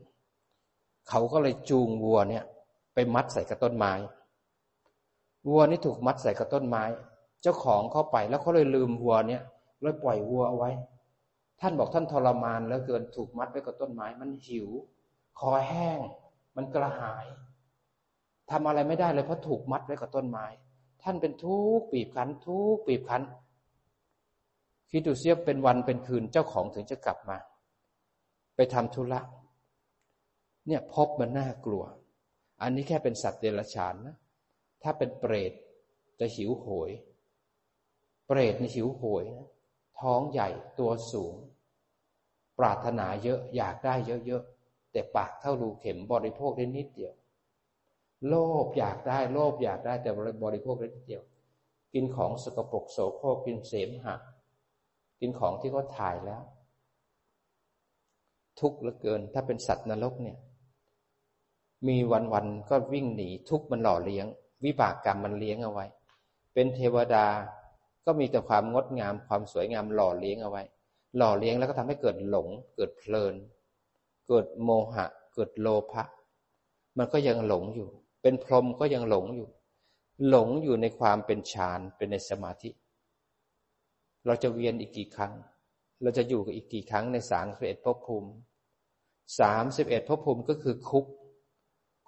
เขาก็เลยจูงวัวเนี่ย มัดใส่กระต้นไม้วัวนี่ถูกมัดใส่กระต้นไม้ เจ้าของเข้าไปแล้วเขาเลยลืมวัวเนี่ยเลยปล่อยวัวเอาไว้ ท่านบอกท่านทรมานแล้วเกินถูกมัดไว้กับต้นไม้ มันหิว คอแห้ง มันกระหายทำอะไรไม่ได้เลยเพราะถูกมัดไว้กับต้นไม้ ท่านเป็นทุกข์ปีบคันทุกข์ปีบคันคิดดูเสียเป็นวันเป็นคืนเจ้าของถึงจะกลับมา ไปทำธุระเนี่ยพบมันน่ากลัว อันนี้แค่เป็นสัตว์เดรัจฉานนะถ้าเป็นเปรตจะหิวโหย เปรตในหิวโหยนะท้องใหญ่ตัวสูง ปรารถนาเยอะอยากได้เยอะๆแต่ปากเท่ารูเข็มบริโภคได้นิดเดียว โลภอยากได้โลภอยากได้แต่บริโภคได้นิดเดียว กินของสกปรกโสโครกกินเสมหะกินของที่เขาถ่ายแล้ว ทุกข์เหลือเกินถ้าเป็นสัตว์นรกเนี่ย มีวันๆก็วิ่งหนีทุกมันหล่อเลี้ยง วิบากกรรมมันเลี้ยงเอาไว้ เป็นเทวดาก็มีแต่ความงดงามความสวยงามหล่อเลี้ยงเอาไว้ หล่อเลี้ยงแล้วก็ทำให้เกิดหลง เกิดเพลิน เกิดโมหะ เกิดโลภะมันก็ยังหลงอยู่ เป็นพรหมก็ยังหลงอยู่ หลงอยู่ในความเป็นฌานเป็นในสมาธิ เราจะเวียนอีกกี่ครั้ง เราจะอยู่กับอีกกี่ครั้งในสามสิบเอ็ดภพภูมิสามสิบเอ็ดภพภูมิก็คือคุก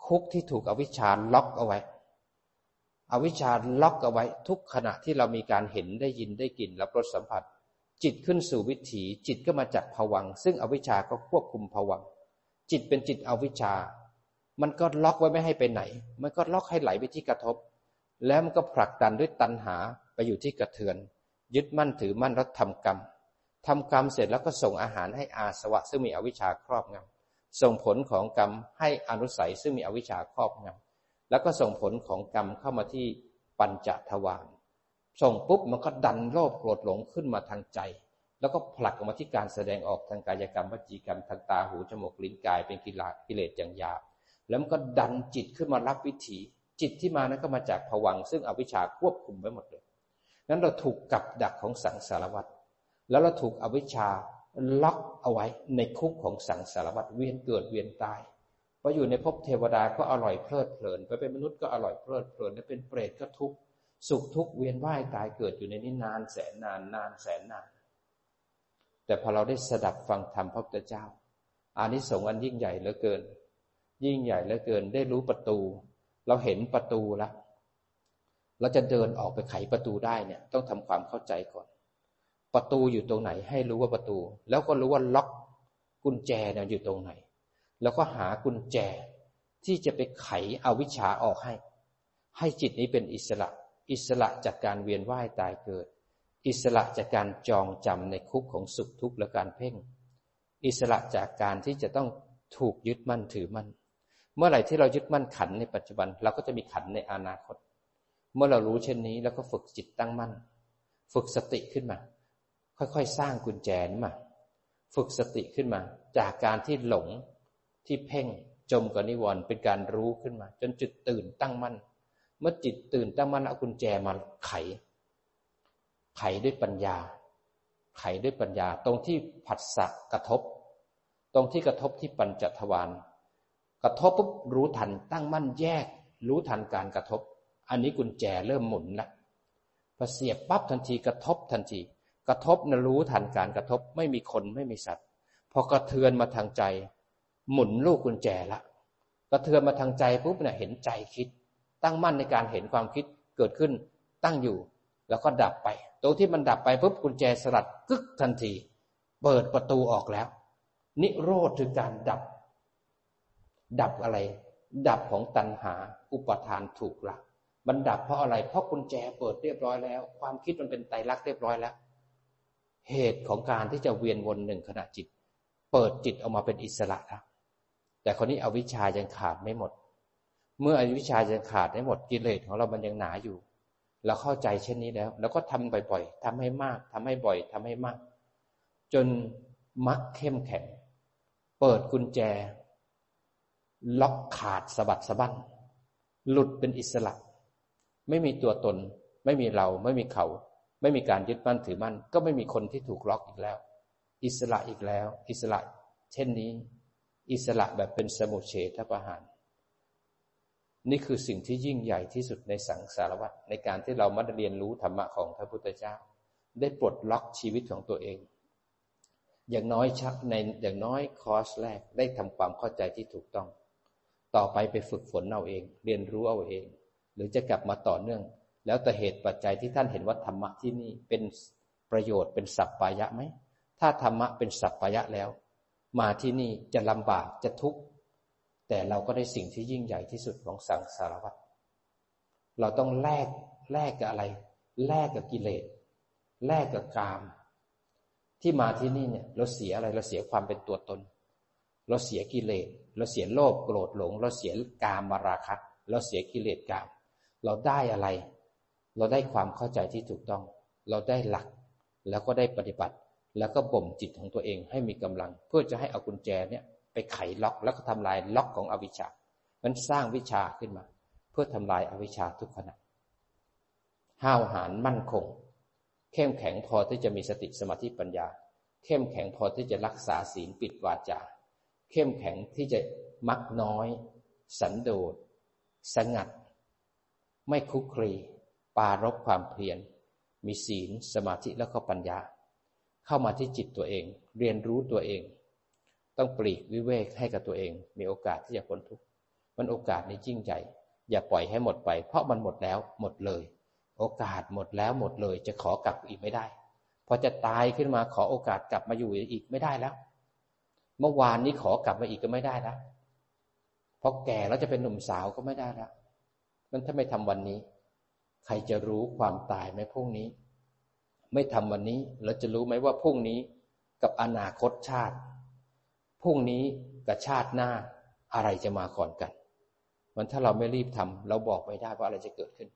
คุกที่ถูกอวิชชาล็อกเอาไว้ อวิชชาล็อกเอาไว้ ทุกขณะที่เรามีการเห็นได้ยินได้กลิ่นรับรสสัมผัส จิตขึ้นสู่วิถี จิตก็มาจากผวัง ซึ่งอวิชชาก็ควบคุมผวัง จิตเป็นจิตอวิชชา มันก็ล็อกไว้ไม่ให้ไปไหน มันก็ล็อกให้ไหลไปที่กระทบ แล้วมันก็ผลักดันด้วยตัณหาไปอยู่ที่กระเทือน ยึดมั่นถือมั่นแล้วทำกรรมทำกรรมเสร็จแล้วก็ส่งอาหารให้อาสวะซึ่งมีอวิชชาครอบงำ ส่งผลของกรรมให้อนุสัยซึ่งมีอวิชชาครอบงำแล้วก็ส่งผลของกรรมเข้ามาที่ปัญจทวารส่งปุ๊บมันก็ดันโลภโกรธหลงขึ้นมาทางใจ แล้วก็ผลักออกมาที่การแสดงออกทางกายกรรมวจีกรรมทางตาหูจมูกลิ้นกายเป็นกิเลสกิเลสอย่างหยาบแล้วมันก็ดันจิตขึ้นมารับวิถีจิตที่มานั้นก็มาจากผวังซึ่งอวิชชาควบคุมไว้หมดเลยนั้นเราถูกกับดักของสังสารวัฏแล้วเราถูกอวิชชา ล็อกเอาไว้ในคุกของสังสารวัฏเวียนเกิดเวียนตายพออยู่ในภพเทวดาก็อร่อยเพลิดเพลิน ไปเป็นมนุษย์ก็อร่อยเพลิดเพลิน แล้วเป็นเปรตก็ทุกข์สุขทุกข์เวียนว่ายตายเกิดอยู่ในนี้นานแสนนานนานแสนนาน แต่พอเราได้สดับฟังธรรมพระพุทธเจ้าอานิสงส์อันยิ่งใหญ่เหลือเกิน ยิ่งใหญ่เหลือเกิน ได้รู้ประตู เราเห็นประตูแล้วเราจะเดินออกไปไขประตูได้เนี่ย ต้องทำความเข้าใจก่อน ประตูอยู่ตรงไหน ให้รู้ว่าประตู แล้วก็รู้ว่าล็อกกุญแจเนี่ยอยู่ตรงไหน แล้วก็หากุญแจที่จะไปไขเอาวิชาออกให้ ให้จิตนี้เป็นอิสระ อิสระจากการเวียนว่ายตายเกิด อิสระจากการจองจำในคุกของสุขทุกข์และการเพ่ง อิสระจากการที่จะต้องถูกยึดมั่นถือมั่น เมื่อไหร่ที่เรายึดมั่นขันในปัจจุบัน เราก็จะมีขันในอนาคต เมื่อเรารู้เช่นนี้แล้วก็ฝึกจิตตั้งมั่น ฝึกสติขึ้นมา ค่อยๆ สร้างกุญแจนี้มา ฝึกสติขึ้นมา จากการที่หลงที่เพ่งจมกับนิวรณ์เป็นการรู้ขึ้นมา จนจุดตื่นตั้งมั่นเมื่อจิตตื่นตั้งมั่นเอากุญแจมาไข ไขด้วยปัญญา ไขด้วยปัญญา ตรงที่ผัสสะกระทบ ตรงที่กระทบที่ปัญจทวารกระทบปุ๊บรู้ทันตั้งมั่นแยก รู้ทันการกระทบ อันนี้กุญแจเริ่มหมุนละพอเสียบปั๊บทันทีกระทบทันที กระทบนะรู้ทันการกระทบไม่มีคนไม่มีสัตว์ พอกระเทือนมาทางใจ หมุนลูกกุญแจละ กระเทือนมาทางใจปุ๊บเนี่ยเห็นใจคิด ตั้งมั่นในการเห็นความคิดเกิดขึ้น ตั้งอยู่ แล้วก็ดับไป ตรงที่มันดับไปปุ๊บกุญแจสลัดกึกทันที เปิดประตูออกแล้ว นิโรธคือการดับ ดับอะไร ดับของตัณหาอุปทานถูกละมันดับเพราะอะไร เพราะกุญแจเปิดเรียบร้อยแล้ว ความคิดมันเป็นไตรลักษณ์เรียบร้อยแล้ว เหตุของการที่จะเวียนวนหนึ่งขณะจิต เปิดจิตออกมาเป็นอิสระแล้วแต่คนนี้อวิชชายังขาดไม่หมด เมื่ออวิชชายังขาดไม่หมดกิเลสของเรามันยังหนาอยู่ เราเข้าใจเช่นนี้แล้วเราก็ทำบ่อยๆทำให้มากทำให้บ่อยทำให้มาก จนมักเข้มแข็ง เปิดกุญแจ ล็อกขาดสะบัดสะบั้นหลุดเป็นอิสระ ไม่มีตัวตน ไม่มีเราไม่มีเขา ไม่มีการยึดมั่นถือมั่น ก็ไม่มีคนที่ถูกล็อกอีกแล้ว อิสระอีกแล้ว อิสระ เช่นนี้ อิสระแบบเป็นสมุเฉทประหาร นี่คือสิ่งที่ยิ่งใหญ่ที่สุดในสังสารวัฏในการที่เรามาเรียนรู้ธรรมะของพระพุทธเจ้า ได้ปลดล็อกชีวิตของตัวเอง อย่างน้อยชักในอย่างน้อยคอร์สแรกได้ทำความเข้าใจที่ถูกต้อง ต่อไปไปฝึกฝนเอาเอง เรียนรู้เอาเอง หรือจะกลับมาต่อเนื่อง แล้วแต่เหตุปัจจัยที่ท่านเห็นว่าธรรมะที่นี่เป็นประโยชน์เป็นสัพพายะไหม ถ้าธรรมะเป็นสัพพายะแล้ว มาที่นี่จะลำบากจะทุกข์ แต่เราก็ได้สิ่งที่ยิ่งใหญ่ที่สุดของสังสารวัฏเราต้องแลกแลกกับอะไร แลกกับกิเลส แลกกับกาม ที่มาที่นี่เนี่ย เราเสียอะไร เราเสียความเป็นตัวตน เราเสียกิเลส เราเสียโลภโกรธหลง เราเสียกามมาราคะ เราเสียกิเลสกาม เราได้อะไร เราได้ความเข้าใจที่ถูกต้อง เราได้หลัก แล้วก็ได้ปฏิบัติ แล้วก็บ่มจิตของตัวเองให้มีกำลัง เพื่อจะให้เอากุญแจเนี่ยไปไขล็อกแล้วก็ทำลายล็อกของอวิชชา มันสร้างวิชาขึ้นมา เพื่อทำลายอวิชชาทุกขณะ ห้าวหาญมั่นคง เข้มแข็งพอที่จะมีสติสมาธิปัญญา เข้มแข็งพอที่จะรักษาศีลปิดวาจา เข้มแข็งที่จะมักน้อย สันโดษ สงัด ไม่คุกคลี ปารบความเพียร มีศีล สมาธิแล้วก็ปัญญา เข้ามาที่จิตตัวเอง เรียนรู้ตัวเอง ต้องปลีกวิเวกให้กับตัวเอง มีโอกาสที่จะพ้นทุกข์ มันโอกาสในยิ่งใหญ่ อย่าปล่อยให้หมดไป เพราะมันหมดแล้วหมดเลย โอกาสหมดแล้วหมดเลย จะขอกลับอีกไม่ได้ พอจะตายขึ้นมาขอโอกาสกลับมาอยู่อีกไม่ได้แล้ว เมื่อวานนี้ขอกลับมาอีกก็ไม่ได้แล้วพอแก่แล้วจะเป็นหนุ่มสาวก็ไม่ได้แล้วมันถ้าไม่ทำวันนี้ ใครจะรู้ความตายไหมพรุ่งนี้ ไม่ทำวันนี้เราจะรู้ไหมว่าพรุ่งนี้กับอนาคตชาติพรุ่งนี้กับชาติหน้าอะไรจะมาก่อนกัน มันถ้าเราไม่รีบทำเราบอกไม่ได้ว่าอะไรจะเกิดขึ้น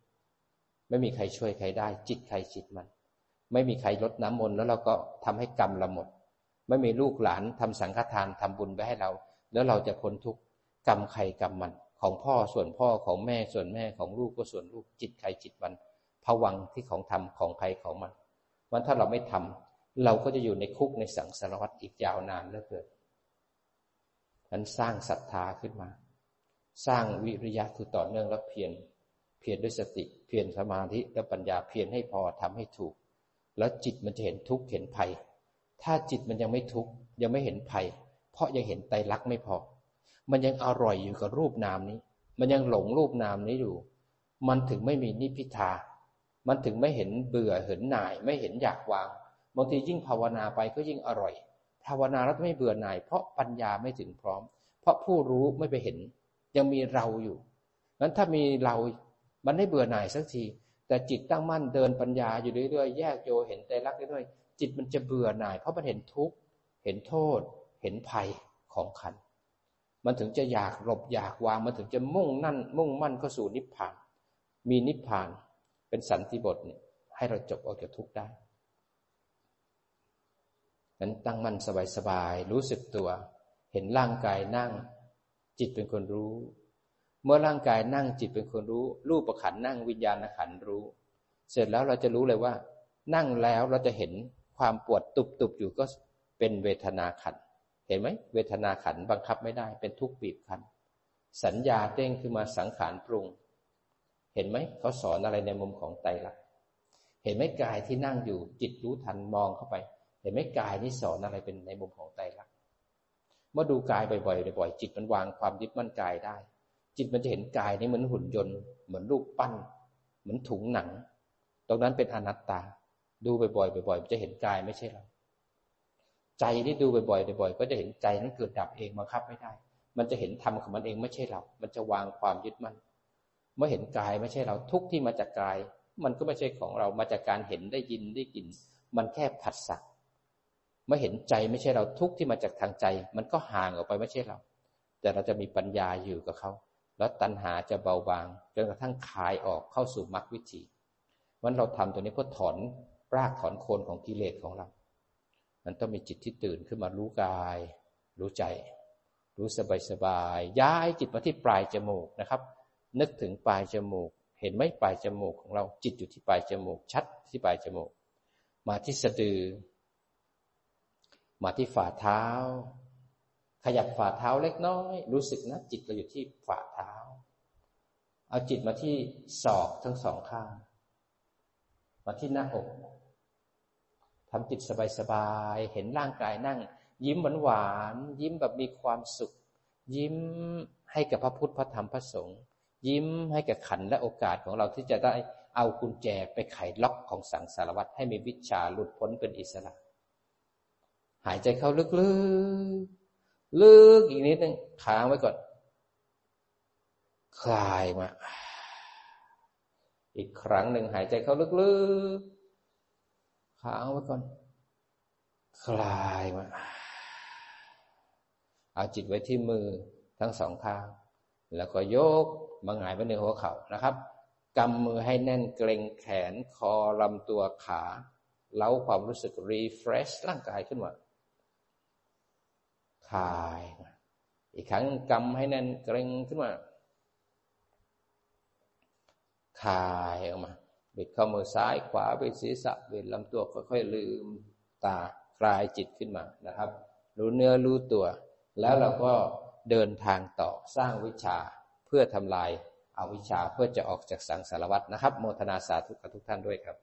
ไม่มีใครช่วยใครได้ จิตใครจิตมัน ไม่มีใครลดน้ำมนต์แล้วเราก็ทำให้กรรมเราหมด ไม่มีลูกหลานทำสังฆทานทำบุญไว้ให้เรา แล้วเราจะพ้นทุกกรรมใครกรรมมัน ของพ่อส่วนพ่อของแม่ส่วนแม่ของลูกก็ส่วนลูกจิตใครจิตมันผวังที่ของทำของใครของมันมันถ้าเราไม่ทำเราก็จะอยู่ในคุกในสังสารวัฏอีกยาวนานเหลือเกินนั้นสร้างศรัทธาขึ้นมา สร้างวิริยะคือต่อเนื่องและเพียรเพียรด้วยสติ เพียรสมาธิและปัญญาเพียรให้พอทำให้ถูก แล้วจิตมันจะเห็นทุกข์เห็นภัย ถ้าจิตมันยังไม่ทุกข์ยังไม่เห็นภัย เพราะยังเห็นไตรลักษณ์ไม่พอ มันยังอร่อยอยู่กับรูปนามนี้ มันยังหลงรูปนามนี้อยู่ มันถึงไม่มีนิพิทา มันถึงไม่เห็นเบื่อเห็นหน่าย ไม่เห็นอยากวางบางทียิ่งภาวนาไปก็ยิ่งอร่อย ภาวนาแล้วไม่เบื่อหน่าย เพราะปัญญาไม่ถึงพร้อม เพราะผู้รู้ไม่ไปเห็น ยังมีเราอยู่นั้นถ้ามีเรามันไม่เบื่อหน่ายสักที แต่จิตตั้งมั่นเดินปัญญาอยู่เรื่อยๆ แยกโยเห็นใจรักเรื่อยๆจิตมันจะเบื่อหน่าย เพราะมันเห็นทุกข์ เห็นโทษ เห็นภัยของขัน มันถึงจะอยากหลบอยากวาง มันถึงจะมุ่งนั่น มุ่งมั่นเข้าสู่นิพพาน มีนิพพานเป็นสันติบทเนี่ยให้เราจบออกจากทุกข์ได้นั้นตั้งมั่นสบายๆรู้สึกตัว เห็นร่างกายนั่ง จิตเป็นคนรู้ เมื่อร่างกายนั่งจิตเป็นคนรู้ รูปประขันนั่งวิญญาณขันรู้ เสร็จแล้วเราจะรู้เลยว่า นั่งแล้วเราจะเห็นความปวดตุบๆอยู่ก็เป็นเวทนาขัน เห็นไหมเวทนาขันบังคับไม่ได้เป็นทุกข์บีบคั้นสัญญาเต้งขึ้นมาสังขารปรุง เห็นไหมเขาสอนอะไรในมุมของไตรลักษณ์เห็นไหมกายที่นั่งอยู่จิตรู้ทันมองเข้าไป เห็นไหมกายนี่สอนอะไรเป็นในมุมของไตรลักษณ์เมื่อดูกายบ่อยๆบ่อยๆจิตมันวางความยึดมั่นกายได้ จิตมันจะเห็นกายนี่เหมือนหุ่นยนต์เหมือนรูปปั้น เหมือนถุงหนัง ตรงนั้นเป็นอนัตตา ดูบ่อยๆบ่อยๆจะเห็นกายไม่ใช่เรา ใจที่ดูบ่อยๆบ่อยๆก็จะเห็นใจนั้นเกิดดับเองบังคับไม่ได้ มันจะเห็นธรรมของมันเองไม่ใช่เรา มันจะวางความยึดมั่นเมื่อเห็นกายไม่ใช่เราทุกที่มาจากกาย มันก็ไม่ใช่ของเรามาจากการเห็นได้ยินได้กลิ่น มันแค่ผัสสะเมื่อเห็นใจไม่ใช่เราทุกที่มาจากทางใจ มันก็ห่างออกไปไม่ใช่เรา แต่เราจะมีปัญญาอยู่กับเขาแล้วตัณหาจะเบาบางจนกระทั่งคลายออกเข้าสู่มรรควิถีวันเราทำตัวนี้เพื่อถอนรากถอนโคนของกิเลสของเรา มันต้องมีจิตที่ตื่นขึ้นมารู้กาย รู้ใจ รู้สบายสบายย้ายจิตมาที่ปลายจมูกนะครับ นึกถึงปลายจมูก เห็นไหมปลายจมูกของเราจิตอยู่ที่ปลายจมูก ชัดที่ปลายจมูก มาที่สะดือ มาที่ฝ่าเท้า ขยับฝ่าเท้าเล็กน้อย รู้สึกนะจิตเราอยู่ที่ฝ่าเท้า เอาจิตมาที่ศอกทั้งสองข้าง มาที่หน้าอก ทำจิตสบายๆ เห็นร่างกายนั่ง ยิ้มหวานๆ ยิ้มแบบมีความสุข ยิ้มให้กับพระพุทธพระธรรมพระสงฆ์ยิ้มให้กับขันและโอกาสของเราที่จะได้เอากุญแจไปไขล็อกของสังสารวัฏให้มีวิชาหลุดพ้นเป็นอิสระ หายใจเข้าลึกๆ ลึกอีกนิดนึงค้างไว้ก่อน คลายมา อีกครั้งหนึ่งหายใจเข้าลึกๆ ค้างไว้ก่อน คลายมาเอาจิตไว้ที่มือทั้งสองข้าง แล้วก็ยกมาหงายไว้ในหัวเข่านะครับกำมือให้แน่นเกรงแขนคอลำตัวขาเล้าความรู้สึกรีเฟรชร่างกายขึ้นมาคลายอีกครั้งกำให้แน่นเกร็งขึ้นมาคลายออกมา บิดข้อมือซ้ายขวาบิดศีรษะบิดลำตัวค่อยๆลืมตาคลายจิตขึ้นมานะครับ รู้เนื้อรู้ตัว แล้วเราก็เดินทางต่อสร้างวิชาเพื่อทำลายอาวิชชาเพื่อจะออกจากสังสารวัฏนะครับ โมทนาสาธุกับทุกท่านด้วยครับ